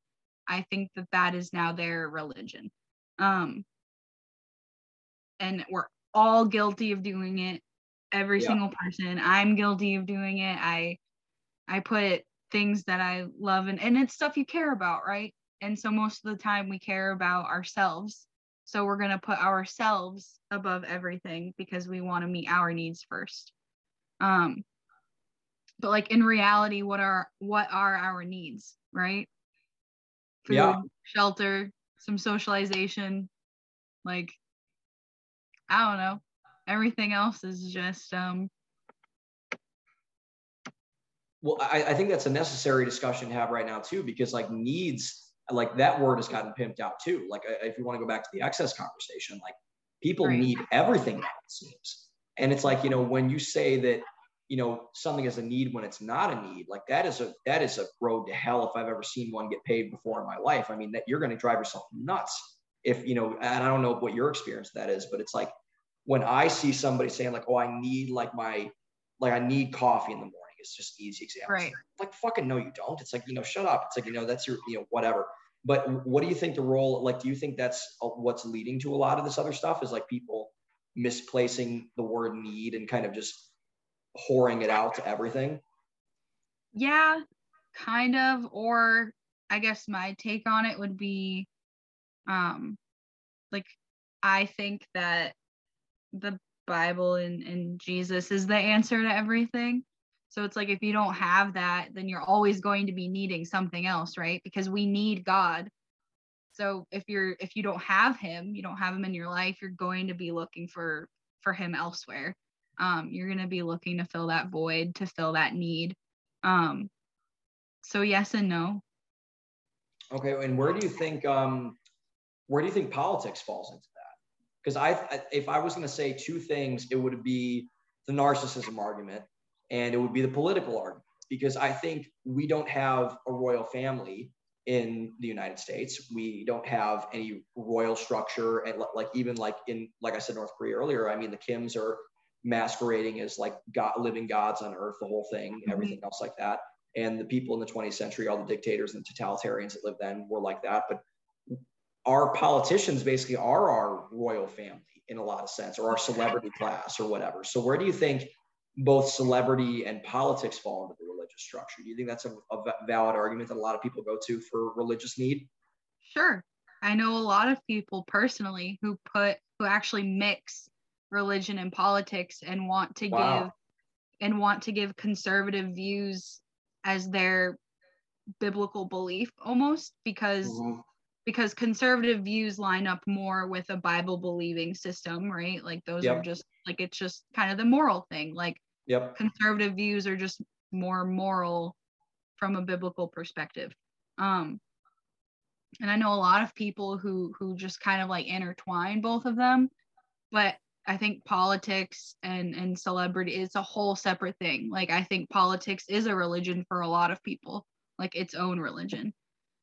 I think that that is now their religion. Um. And we're all guilty of doing it every Yeah. single person i'm guilty of doing it i i put things that i love and, and it's stuff you care about right and so most of the time we care about ourselves. So we're going to put ourselves above everything because we want to meet our needs first. Um but like in reality what are what are our needs right? Food Yeah. shelter some socialization like i don't know. Everything else is just um Well, I, I think that's a necessary discussion to have right now too, because like needs, like that word has gotten pimped out too. Like uh, if you want to go back to the excess conversation, like people Right. need everything now it seems, and it's like you know when you say that you know something is a need when it's not a need, like that is a that is a road to hell if I've ever seen one get paid before in my life. I mean that you're going to drive yourself nuts if you know, and I don't know what your experience that is, but it's like when I see somebody saying like, oh, I need like my like I need coffee in the morning. It's just easy example. Right. Like fucking no, you don't. It's like you know, shut up. It's like you know, that's your you know whatever. But what do you think the role? Like, do you think that's uh, what's leading to a lot of this other stuff? Is like people misplacing the word need and kind of just whoring it out to everything. yeah kind of or i guess my take on it would be um like i think that the bible and, and jesus is the answer to everything so it's like if you don't have that then you're always going to be needing something else right? Because we need god. So if you're if you don't have him you don't have him in your life you're going to be looking for for him elsewhere. Um you're going to be looking to fill that void to fill that need. Um so yes and no. Okay, and where do you think um, where do you think politics falls into that? Because I, if I was going to say two things, it would be the narcissism argument, and it would be the political argument. Because I think we don't have a royal family in the United States. We don't have any royal structure, and like even like in like I said, North Korea earlier. I mean, the Kims are masquerading as like God, living gods on earth, the whole thing, mm-hmm. everything else like that and the people in the 20th century, all the dictators and totalitarians that lived then were like that. But our politicians basically are our royal family in a lot of sense, or our celebrity class, or whatever. So where do you think both celebrity and politics fall into the religious structure? Do you think that's a, a valid argument that a lot of people go to for religious need? sure i know a lot of people personally who put who actually mix religion and politics and want to Wow. give and want to give conservative views as their biblical belief almost because Mhm. because conservative views line up more with a bible believing system right like those are just like it's just kind of the moral thing like Yep. conservative views are just more moral from a biblical perspective. Um and i know a lot of people who who just kind of like intertwine both of them but i think politics and and celebrity is a whole separate thing. Like i think politics is a religion for a lot of people like its own religion.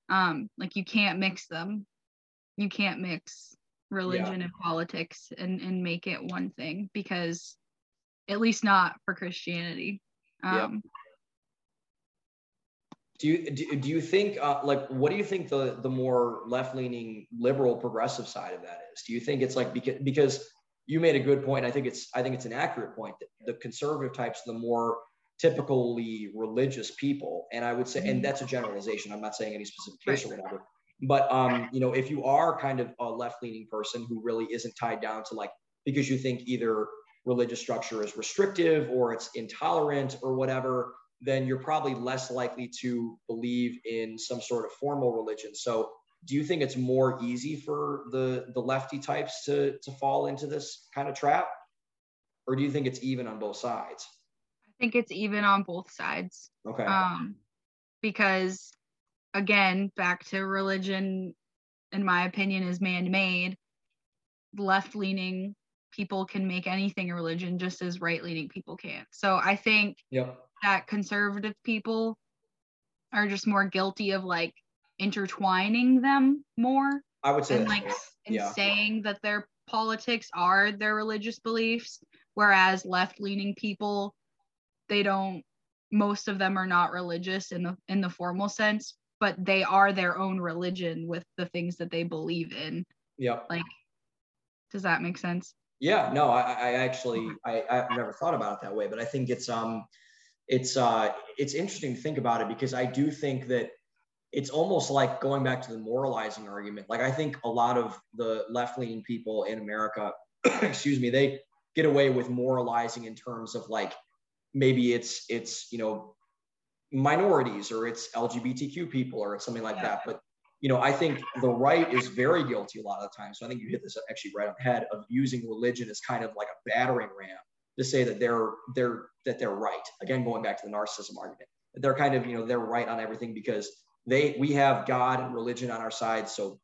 Um like you can't mix them. You can't mix religion and politics and and make it one thing because at least not for christianity um Do you do, do you think uh, like what do you think the the more left leaning liberal progressive side of that is? Do you think it's like because because you made a good point. I think it's I think it's an accurate point that the conservative types the more typically religious people, and I would say, and that's a generalization. I'm not saying any specific case or whatever. But um, you know, if you are kind of a left leaning person who really isn't tied down to like because you think either religious structure is restrictive or it's intolerant or whatever, then you're probably less likely to believe in some sort of formal religion. So do you think it's more easy for the the lefty types to to fall into this kind of trap, or do you think it's even on both sides? I think it's even on both sides. Okay. Um, because again, back to religion, in my opinion, is man-made. Left-leaning people can make anything a religion just as right-leaning people can't. So I think Yep. that conservative people are just more guilty of like intertwining them more I would say and like and yeah. saying that their politics are their religious beliefs whereas left-leaning people they don't most of them are not religious in the in the formal sense but they are their own religion with the things that they believe in Yeah. like does that make sense Yeah, no, I, I actually I, I've never thought about it that way, but I think it's um it's uh it's interesting to think about it because I do think that it's almost like going back to the moralizing argument. Like I think a lot of the left-leaning people in America, excuse me, they get away with moralizing in terms of like maybe it's it's you know minorities or it's LGBTQ people or it's something like Yeah. that. But you know, I think the right is very guilty a lot of the time. So I think you hit this actually right on the head of using religion as kind of like a battering ram to say that they're they're that they're right. Again, going back to the narcissism argument, they're kind of you know they're right on everything because they we have God and religion on our side. So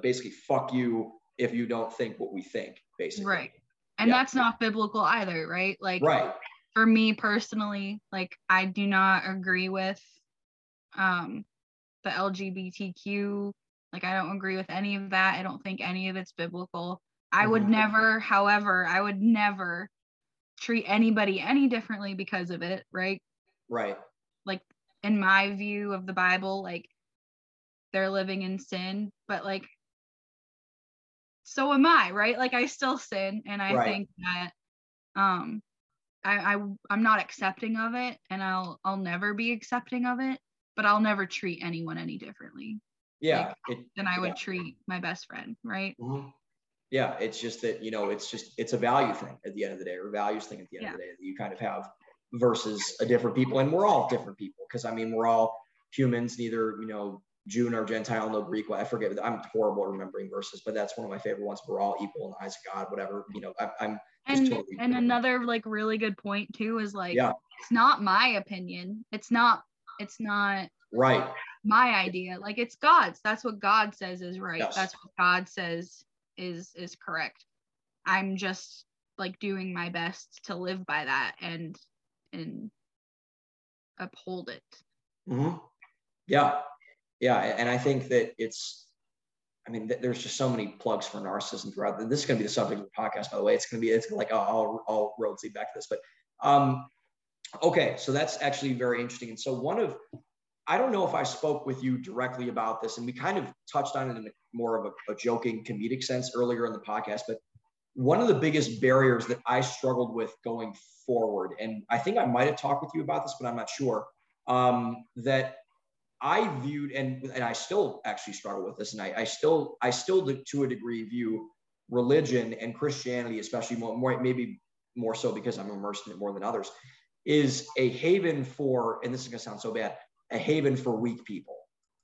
basically, fuck you if you don't think what we think. Basically, right and Yeah. that's not biblical either right like right, for me personally, like I do not agree with um the LGBTQ. Like I don't agree with any of that. I don't think any of it's biblical. I would Mhm. never, however, I would never treat anybody any differently because of it, right? right, Like in my view of the Bible, like they're living in sin, but like so am I, right? Like I still sin and I Right. think that um I, I I'm not accepting of it and I'll I'll never be accepting of it, but I'll never treat anyone any differently yeah. It, than I would Yeah. treat my best friend, right? Mhm. Yeah, it's just that you know, it's just it's a value thing at the end of the day, or values thing at the end of the day that you kind of have versus a different people, and we're all different people because I mean we're all humans, neither you know Jew nor Gentile, no Greek. I forget. I'm horrible at remembering verses, but that's one of my favorite ones. We're all equal in the eyes of God, whatever. You know, I, I'm just And totally and another like really good point too is like Yeah. it's not my opinion. It's not it's not right. my idea. Like it's God's. That's what God says is right. Yes. That's what God says is is correct. I'm just like doing my best to live by that and and uphold it. hmm Yeah, yeah, and I think that it's. I mean, th- there's just so many plugs for narcissism throughout. This is going to be the subject of the podcast, by the way. It's going to be it's like all all roads lead back to this, but um, okay. So that's actually very interesting. And so one of, I don't know if I spoke with you directly about this, and we kind of touched on it in more of a, a joking, comedic sense earlier in the podcast, but one of the biggest barriers that I struggled with going forward, and I think I might have talked with you about this, but I'm not sure. Um, that I viewed and and I still actually struggle with this, and I, I still I still to a degree view religion and Christianity, especially more, more maybe more so because I'm immersed in it more than others, is a haven for and this is gonna sound so bad, a haven for weak people.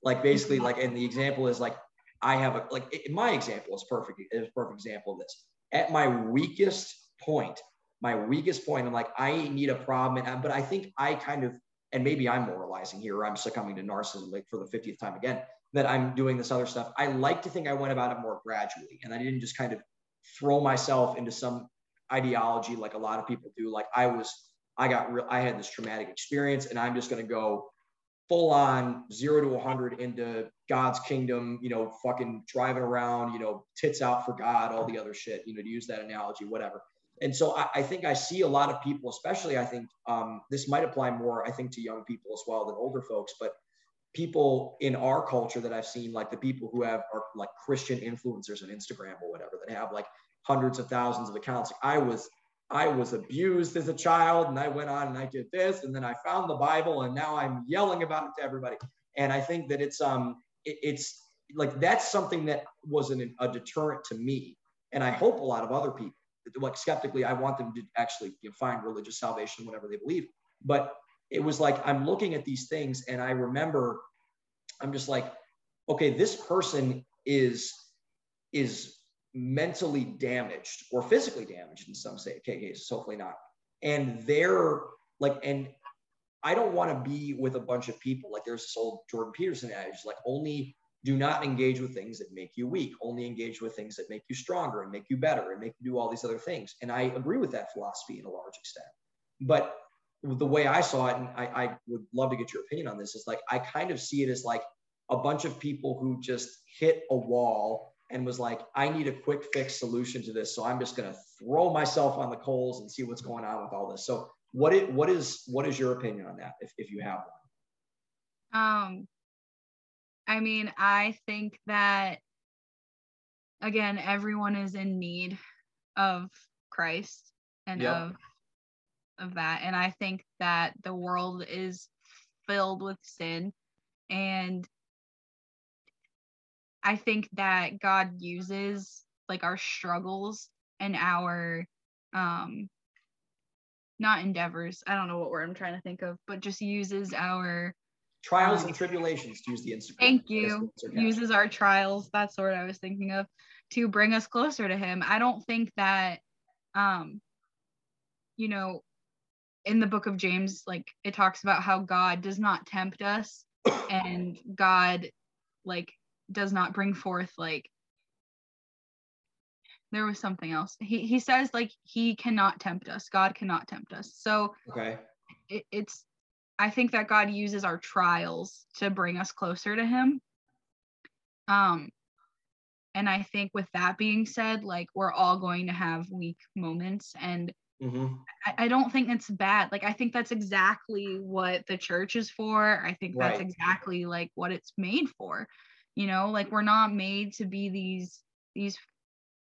Like basically, mm-hmm. like and the example is like I have a like my example is perfect is a perfect example of this. At my weakest point, my weakest point, I'm like I need a problem, and but I think I kind of and maybe I'm moralizing here, or I'm succumbing to narcissism like for the 50th time again, that I'm doing this other stuff. I like to think I went about it more gradually and I didn't just kind of throw myself into some ideology like a lot of people do. Like I was, I got real, I had this traumatic experience and I'm just going to go full on zero to 100 into God's kingdom, you know, fucking driving around, you know, tits out for God, all the other shit, you know, to use that analogy, whatever. And so I, I think I see a lot of people, especially I think um, this might apply more, I think, to young people as well than older folks, but people in our culture that I've seen, like the people who have are like Christian influencers on Instagram or whatever, that have like hundreds of thousands of accounts. I was I was abused as a child and I went on and I did this and then I found the Bible and now I'm yelling about it to everybody. And I think that it's um it, it's like that's something that was an, a deterrent to me. And I hope a lot of other people like skeptically, I want them to actually you know, find religious salvation, whatever they believe. But it was like I'm looking at these things and I remember I'm just like, okay, this person is is mentally damaged or physically damaged in some say "Okay, cases, hopefully not. And they're like, and I don't want to be with a bunch of people like there's this old Jordan Peterson adage, like only do not engage with things that make you weak, only engage with things that make you stronger and make you better and make you do all these other things. And I agree with that philosophy in a large extent. But the way I saw it, and I, I would love to get your opinion on this, is like I kind of see it as like a bunch of people who just hit a wall and was like, I need a quick fix solution to this. So I'm just going to throw myself on the coals and see what's going on with all this. So what it, what is what is your opinion on that if, if you have one? Um I mean, I think that again, everyone is in need of Christ and yep. of of that. And I think that the world is filled with sin and I think that God uses like our struggles and our um not endeavors. I don't know what word I'm trying to think of, but just uses our trials um, and tribulations to use the Instagram. Thank you. Uses our trials. That's what I was thinking of to bring us closer to him. I don't think that um you know in the book of James like it talks about how God does not tempt us and God like does not bring forth like there was something else. He he says like he cannot tempt us. God cannot tempt us. So okay, it, it's I think that God uses our trials to bring us closer to Him. Um, and I think with that being said, like we're all going to have weak moments, and mm-hmm. I, I, don't think it's bad. Like I think that's exactly what the church is for. I think that's right. exactly like what it's made for you know like we're not made to be these these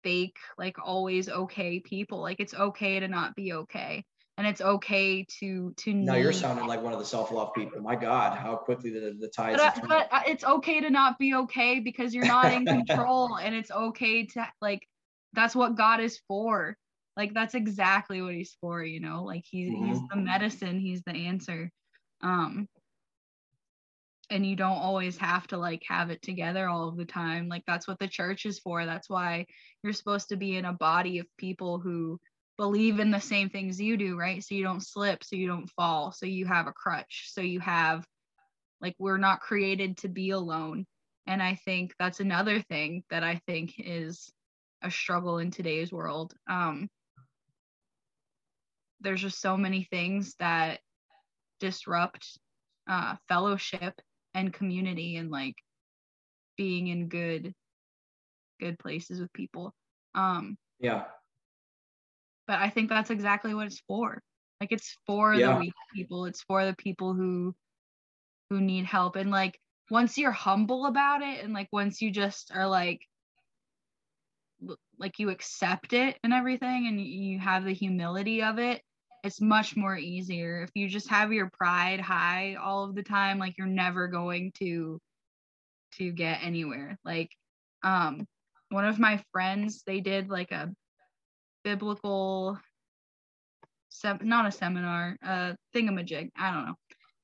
fake like always okay people. Like it's okay to not be okay and it's okay to to now you're sounding like one of the self-love people. My god how quickly the, the tides but, but it's okay to not be okay because you're not in control and it's okay to like that's what god is for. Like that's exactly what he's for you know? Like he's mm-hmm. he's the medicine he's the answer. Um and you don't always have to like have it together all of the time like that's what the church is for that's why you're supposed to be in a body of people who believe in the same things you do right? So you don't slip so you don't fall so you have a crutch so you have like we're not created to be alone and i think that's another thing that i think is a struggle in today's world um there's just so many things that disrupt uh, fellowship and community and like being in good good places with people. Um yeah. but i think that's exactly what it's for. Like it's for yeah. the weak people. It's for the people who who need help. And like once you're humble about it and like once you just are like like you accept it and everything and you have the humility of it it's much more easier if you just have your pride high all of the time like you're never going to to get anywhere like um one of my friends they did like a biblical sem- not a seminar uh thingamajig i don't know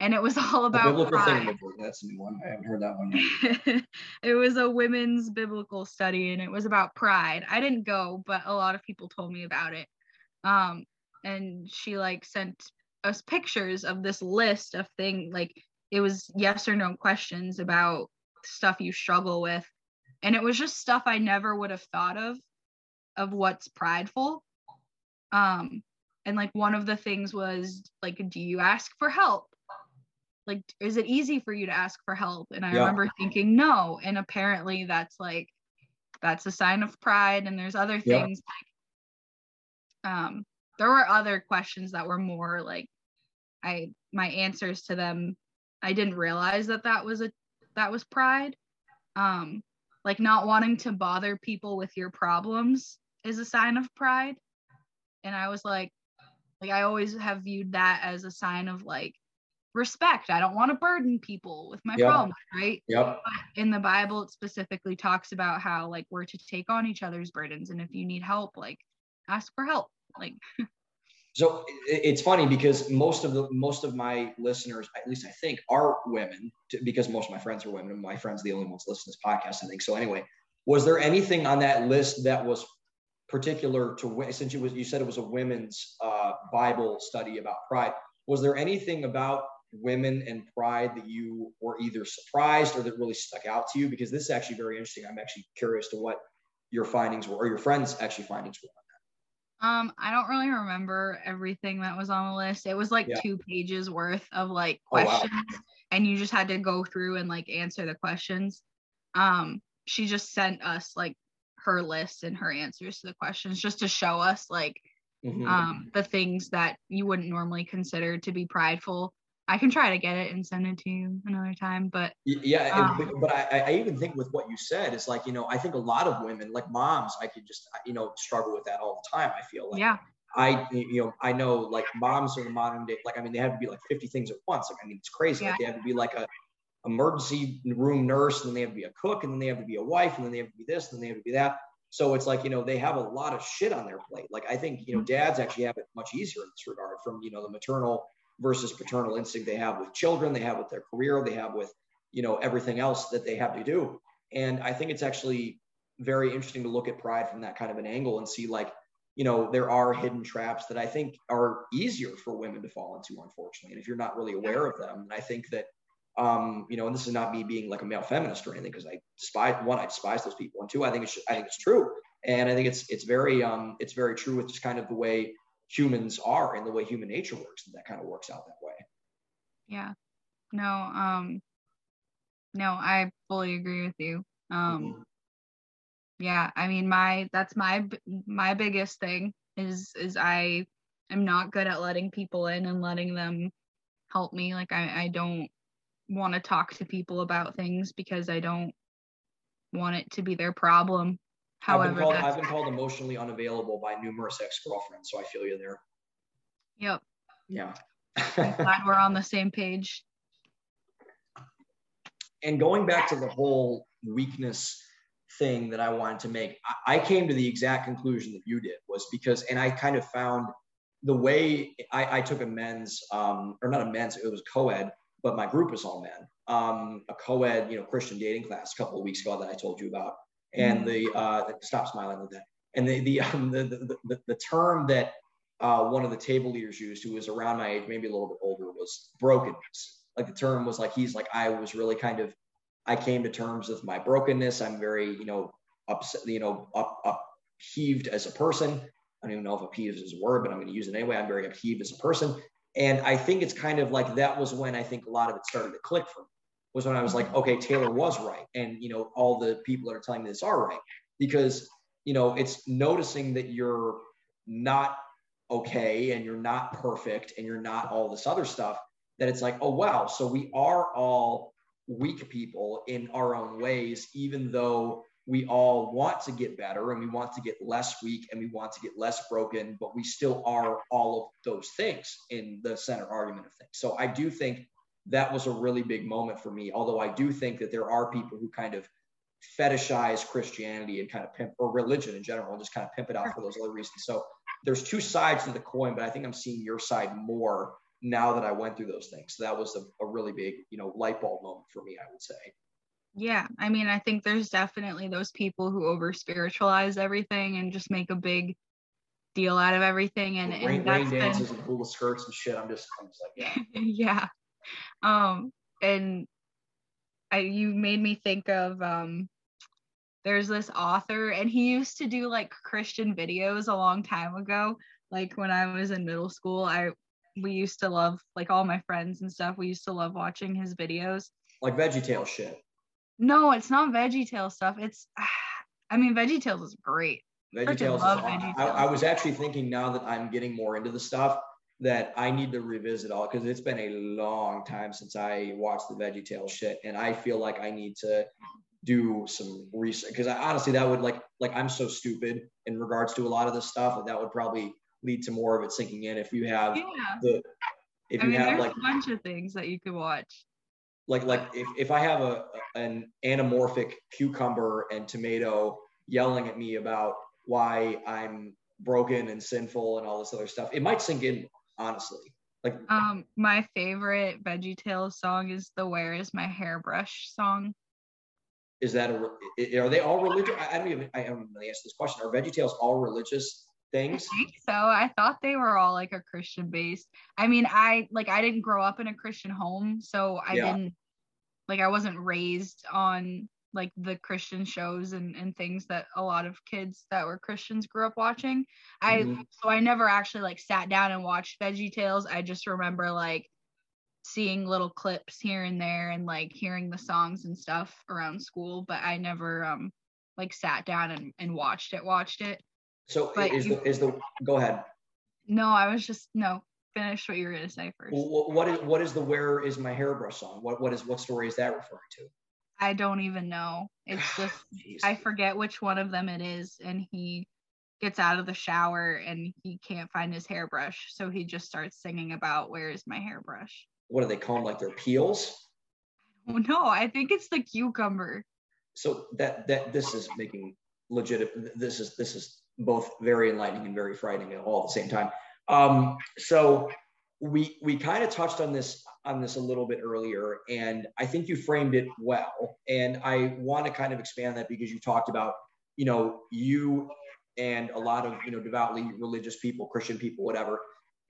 and it was all about a biblical pride. That's a new one. I haven't heard that one. it was a women's biblical study, and it was about pride. I didn't go, but a lot of people told me about it. Um, and she like sent us pictures of this list of thing like it was yes or no questions about stuff you struggle with. And it was just stuff i never would have thought of of what's prideful. Um and like one of the things was like do you ask for help? Like is it easy for you to ask for help? And i yeah. remember thinking no. And apparently that's like that's a sign of pride and there's other things yeah. like um there were other questions that were more like i my answers to them i didn't realize that that was a that was pride. Um like not wanting to bother people with your problems is a sign of pride. And i was like like i always have viewed that as a sign of like respect. I don't want to burden people with my yep. problems right? Yep. But in the bible it specifically talks about how like we're to take on each other's burdens. And if you need help like ask for help like So it's funny because most of the most of my listeners, at least I think, are women. Because most of my friends are women, and my friends are the only ones listening to this podcast. I think so. Anyway, was there anything on that list that was particular to since you was you said it was a women's uh, Bible study about pride? Was there anything about women and pride that you were either surprised or that really stuck out to you? Because this is actually very interesting. I'm actually curious to what your findings were, or your friends' actually findings were. Um, I don't really remember everything that was on the list. It was like Yeah. two pages worth of like Oh, wow. questions, and you just had to go through and like answer the questions. Um, she just sent us like her list and her answers to the questions just to show us like Mhm. um the things that you wouldn't normally consider to be prideful. I can try to get it and send it to you another time, but Yeah, Um, but, but I, I even think with what you said, it's like you know, I think a lot of women, like moms, I could just you know struggle with that all the time. I feel like yeah, I you know I know like moms are the modern day like I mean they have to be like 50 things at once. Like I mean it's crazy. Like they have to be like a emergency room nurse, and then they have to be a cook, and then they have to be a wife, and then they have to be this, and then they have to be that. So it's like you know they have a lot of shit on their plate. Like I think you know dads actually have it much easier in this regard from you know the maternal versus paternal instinct they have with children, they have with their career, they have with you know everything else that they have to do. And I think it's actually very interesting to look at pride from that kind of an angle and see like you know there are hidden traps that I think are easier for women to fall into, unfortunately. And if you're not really aware of them, and I think that um, you know, and this is not me being like a male feminist or anything, because I despise one, I despise those people, and two, I think it's I think it's true, and I think it's it's very um it's very true with just kind of the way humans are and the way human nature works, and that kind of works out that way. yeah. No, um, no, I fully agree with you. Um, Mhm. yeah i mean my that's my my biggest thing is is i am not good at letting people in and letting them help me like i i don't want to talk to people about things because i don't want it to be their problem I've been, however called, I've been called emotionally unavailable by numerous ex-girlfriends, so I feel you there. yep Yeah. glad we're on the same page and going back to the whole weakness thing that I wanted to make, I, I came to the exact conclusion that you did was because, and I kind of found the way I, I took a men's, um, or not a men's, it was co-ed, but my group was all men, um, a co-ed, you know, Christian dating class a couple of weeks ago that I told you about. And the, uh, stop smiling like that. And the, the, um, the, the, the, the term that uh, one of the table leaders used, who was around my age, maybe a little bit older, was brokenness. Like the term was like, he's like, I was really kind of, I came to terms with my brokenness. I'm very, you know, upset, you know, up, upheaved as a person. I don't even know if upheaved is a word, but I'm going to use it anyway. I'm very upheaved as a person. And I think it's kind of like that was when I think a lot of it started to click for me was when I was like, okay, Taylor was right. And, you know, all the people that are telling me this are right because, you know, it's noticing that you're not okay and you're not perfect and you're not all this other stuff that it's like, oh, wow. So we are all weak people in our own ways, even though we all want to get better and we want to get less weak and we want to get less broken, but we still are all of those things in the center argument of things. So I do think that was a really big moment for me. Although I do think that there are people who kind of fetishize Christianity and kind of pimp or religion in general and just kind of pimp it out for those other reasons. So there's two sides to the coin, but I think I'm seeing your side more now that I went through those things. So that was a, a really big, you know, light bulb moment for me, I would say. yeah i mean i think there's definitely those people who over spiritualize everything and just make a big deal out of everything and, rain, and rain that's been- and hula skirts and shit. I'm just, I'm just like, yeah. yeah um and i you made me think of um there's this author and he used to do like christian videos a long time ago like when i was in middle school i we used to love like all my friends and stuff we used to love watching his videos Like VeggieTale shit. no it's not veggietale stuff it's i mean Veggie veggietales is great VeggieTales. I, I was actually thinking now that I'm getting more into the stuff that I need to revisit all because it's been a long time since I watched the Veggie Tale shit, and I feel like I need to do some research because I honestly that would like like I'm so stupid in regards to a lot of this stuff that that would probably lead to more of it sinking in if you have yeah the if i you mean have like a bunch of things that you could watch like like if, if I have a an anamorphic cucumber and tomato yelling at me about why I'm broken and sinful and all this other stuff. It might sink in, honestly. Like Um, my favorite Veggie Tales song is the "Where Is My Hairbrush" song. is that a are they all religious? I, I don't even I haven't really answered this question. Are VeggieTales all religious I things? think so. I thought they were all like a Christian based. I mean, I like I didn't grow up in a Christian home, so I Yeah. didn't like I wasn't raised on like the Christian shows and, and things that a lot of kids that were Christians grew up watching. I Mhm. so I never actually like sat down and watched Veggie Tales. I just remember like seeing little clips here and there and like hearing the songs and stuff around school, but I never um like sat down and, and watched it, watched it. So But is you- the is the go ahead. No, I was just no. Finish what you were gonna say first. Wh- What is what is the where is my hairbrush song? What what is what story is that referring to? I don't even know. It's just I forget which one of them it is, and he gets out of the shower and he can't find his hairbrush, so he just starts singing about where is my hairbrush. what do they call them? Like their peels? Oh no, I think it's the cucumber. So that that this is making legit. This is this is both very enlightening and very frightening at all at the same time. Um, so we we kind of touched on this on this a little bit earlier, and I think you framed it well. And I want to kind of expand that because you talked about you know you and a lot of you know devoutly religious people, Christian people, whatever.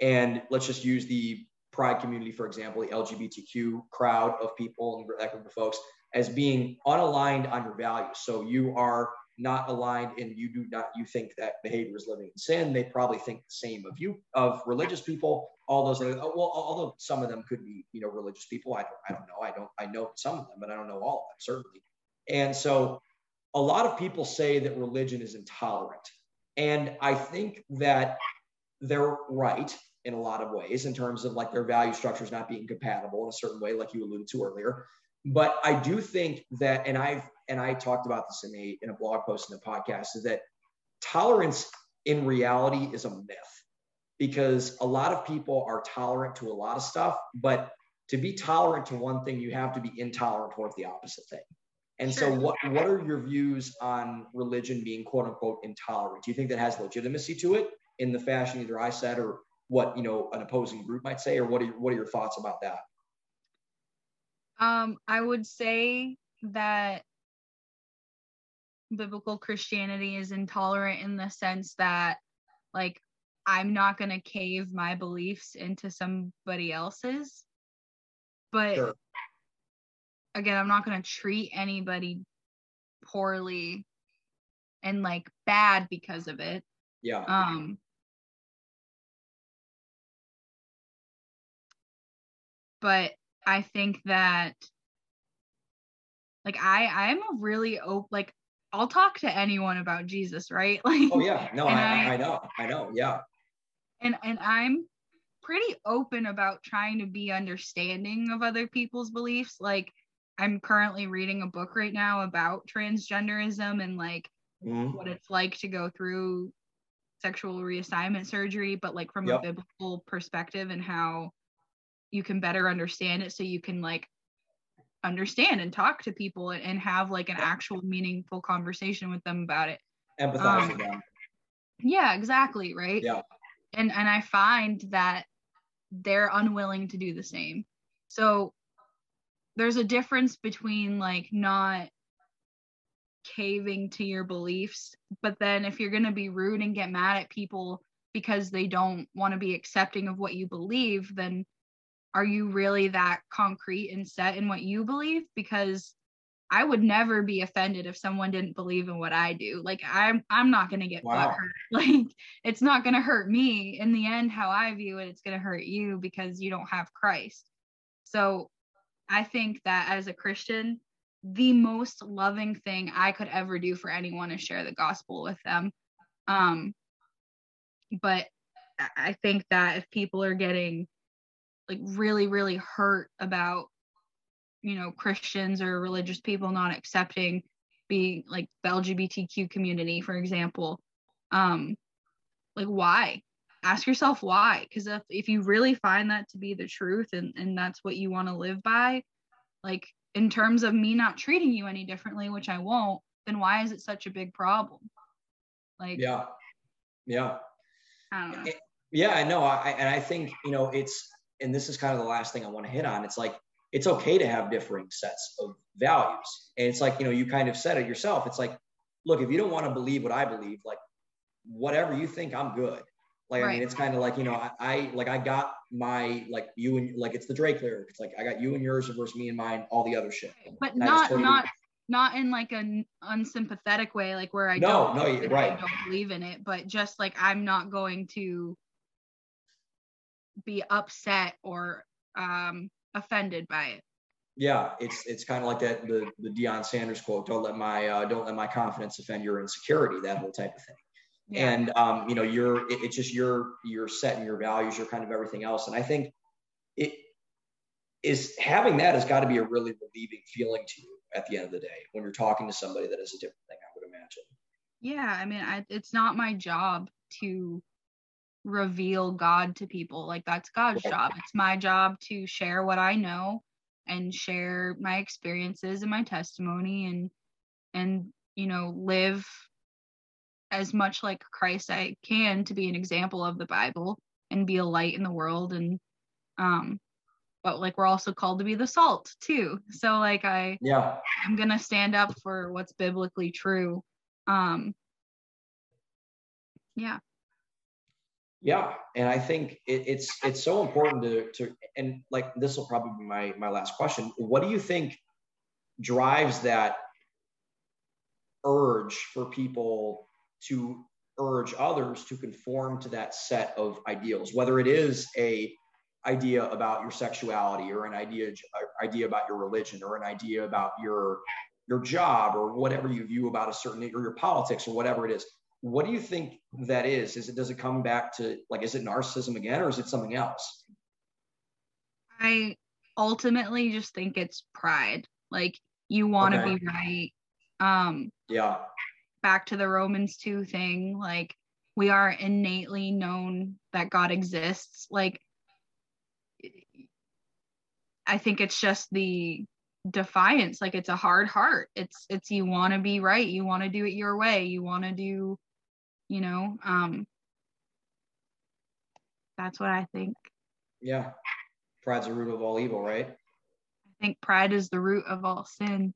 And let's just use the pride community, for example, the LGBTQ crowd of people and that group of folks as being unaligned on your values. So you are not aligned and you do not you think that behavior is living in sin. They probably think the same of you of religious people. All those other, oh, well, although some of them could be you know religious people. I don't I don't know. I don't I know some of them, but I don't know all of them certainly. And so a lot of people say that religion is intolerant. And I think that they're right in a lot of ways in terms of like their value structures not being compatible in a certain way, like you alluded to earlier. But I do think that, and I've and I talked about this in a in a blog post in a podcast, is that tolerance in reality is a myth because a lot of people are tolerant to a lot of stuff, but to be tolerant to one thing, you have to be intolerant towards the opposite thing. And so, what what are your views on religion being quote unquote intolerant? Do you think that has legitimacy to it in the fashion either I said or what you know an opposing group might say, or what are what are your thoughts about that? Um, I would say that biblical Christianity is intolerant in the sense that, like, I'm not going to cave my beliefs into somebody else's. But Sure. again, I'm not going to treat anybody poorly and like bad because of it. Yeah. Um, but I think that like I I'm a really open like I'll talk to anyone about Jesus, right? Like Oh yeah. No, I, I- I know. I know. Yeah. And and I'm pretty open about trying to be understanding of other people's beliefs. Like I'm currently reading a book right now about transgenderism and like Mhm. what it's like to go through sexual reassignment surgery, but like from Yep. a biblical perspective and how you can better understand it so you can like understand and talk to people and, and have like an actual meaningful conversation with them about it. Empathize Um, with them. Yeah, exactly, right? Yeah. And and I find that they're unwilling to do the same. So there's a difference between like not caving to your beliefs, but then if you're going to be rude and get mad at people because they don't want to be accepting of what you believe, then are you really that concrete and set in what you believe? Because I would never be offended if someone didn't believe in what I do. Like I'm I'm not gonna get Wow. butthurt. Like it's not gonna hurt me. In the end, how I view it, it's gonna hurt you because you don't have Christ. So I think that as a Christian, the most loving thing I could ever do for anyone is share the gospel with them. Um, but I think that if people are getting like really, really hurt about, you know, Christians or religious people not accepting being like the LGBTQ community, for example, um, like why? Ask yourself why. Because if, if you really find that to be the truth and, and that's what you want to live by, like in terms of me not treating you any differently, which I won't, then why is it such a big problem? Like, Yeah. Yeah. I don't know. Yeah, I know. I, and I think, you know, it's, and this is kind of the last thing I want to hit on. It's like, it's okay to have differing sets of values. And it's like, you know, you kind of said it yourself. It's like, look, if you don't want to believe what I believe, like whatever you think, I'm good. Like, I mean, it's kind of like, you know, I, I like, I got my, like you and like, it's the Drake lyric. It's like, I got you and yours versus me and mine, all the other shit. But And not not not in like an unsympathetic way, like where I No, don't no, like, you're I right. don't believe in it, but just like I'm not going to be upset or um offended by it. Yeah, it's it's kind of like that the the Deion Sanders quote. Don't let my uh, don't let my confidence offend your insecurity. That whole type of thing. Yeah. And um, you know, you're it, it's just your your set and your values, your kind of everything else. And I think it is having that has got to be a really relieving feeling to you at the end of the day when you're talking to somebody that is a different thing. I would imagine. yeah, I mean, I, it's not my job to reveal God to people. Like that's God's job. It's my job to share what I know and share my experiences and my testimony and and you know live as much like Christ I can to be an example of the Bible and be a light in the world and um but like we're also called to be the salt too. So like I Yeah, I'm going to stand up for what's biblically true. Um yeah. Yeah. And I think it, it's it's so important to to and like this will probably be my my last question. What do you think drives that urge for people to urge others to conform to that set of ideals whether it is a idea about your sexuality or an idea idea about your religion or an idea about your your job or whatever you view about a certain or your politics or whatever it is what do you think that is is it does it come back to like is it narcissism again or is it something else I ultimately just think it's pride. Like you want to Okay. be right. Um yeah back to the Romans 2 thing, like we are innately known that God exists. Like I think it's just the defiance like it's a hard heart it's it's you want to be right you want to do it your way you want to do you know um that's what i think yeah pride's the root of all evil right i think pride is the root of all sin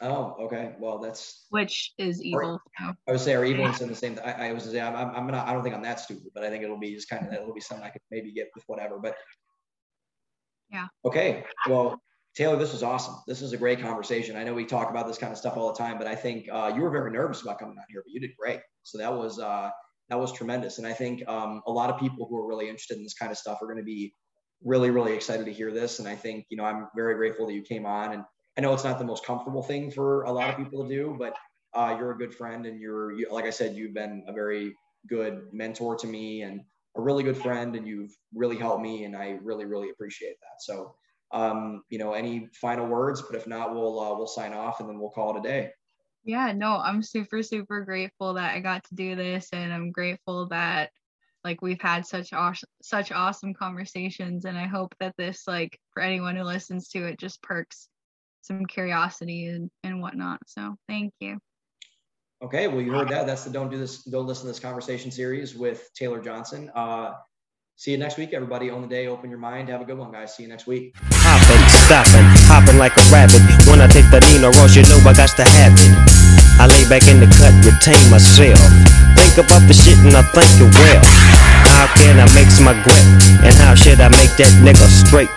oh okay well that's which is evil so. I would say our evil in the same. I, I was say I'm, I'm, I'm not. I don't think I'm that stupid, but I think it'll be just kind of it'll be something I could maybe get with whatever. But Yeah. Okay. Well, Taylor, this was awesome. This is a great conversation. I know we talk about this kind of stuff all the time, but I think uh, you were very nervous about coming out here, but you did great. So that was uh, that was tremendous. And I think um, a lot of people who are really interested in this kind of stuff are going to be really, really excited to hear this. And I think you know I'm very grateful that you came on. And I know it's not the most comfortable thing for a lot of people to do, but uh, you're a good friend, and you're you, like I said, you've been a very good mentor to me and a really good friend, and you've really helped me, and I really, really appreciate that. So, um, you know, any final words? But if not, we'll uh, we'll sign off, and then we'll call it a day. yeah no i'm super super grateful that i got to do this and i'm grateful that like we've had such awesome such awesome conversations and i hope that this like for anyone who listens to it just perks some curiosity and, and whatnot so thank you Okay, well, you heard that. That's the don't do this, don't listen to this conversation series with Taylor Johnson. Uh, see you next week, everybody. On the day, open your mind. Have a good one, guys. See you next week. Hopping, stopping, hopping like a rabbit. When I take the Nina Ross, you know I got to have it. I lay back in the cut, retain myself. Think about the shit and I think it well. How can I make my grip? And how should I make that nigga straight?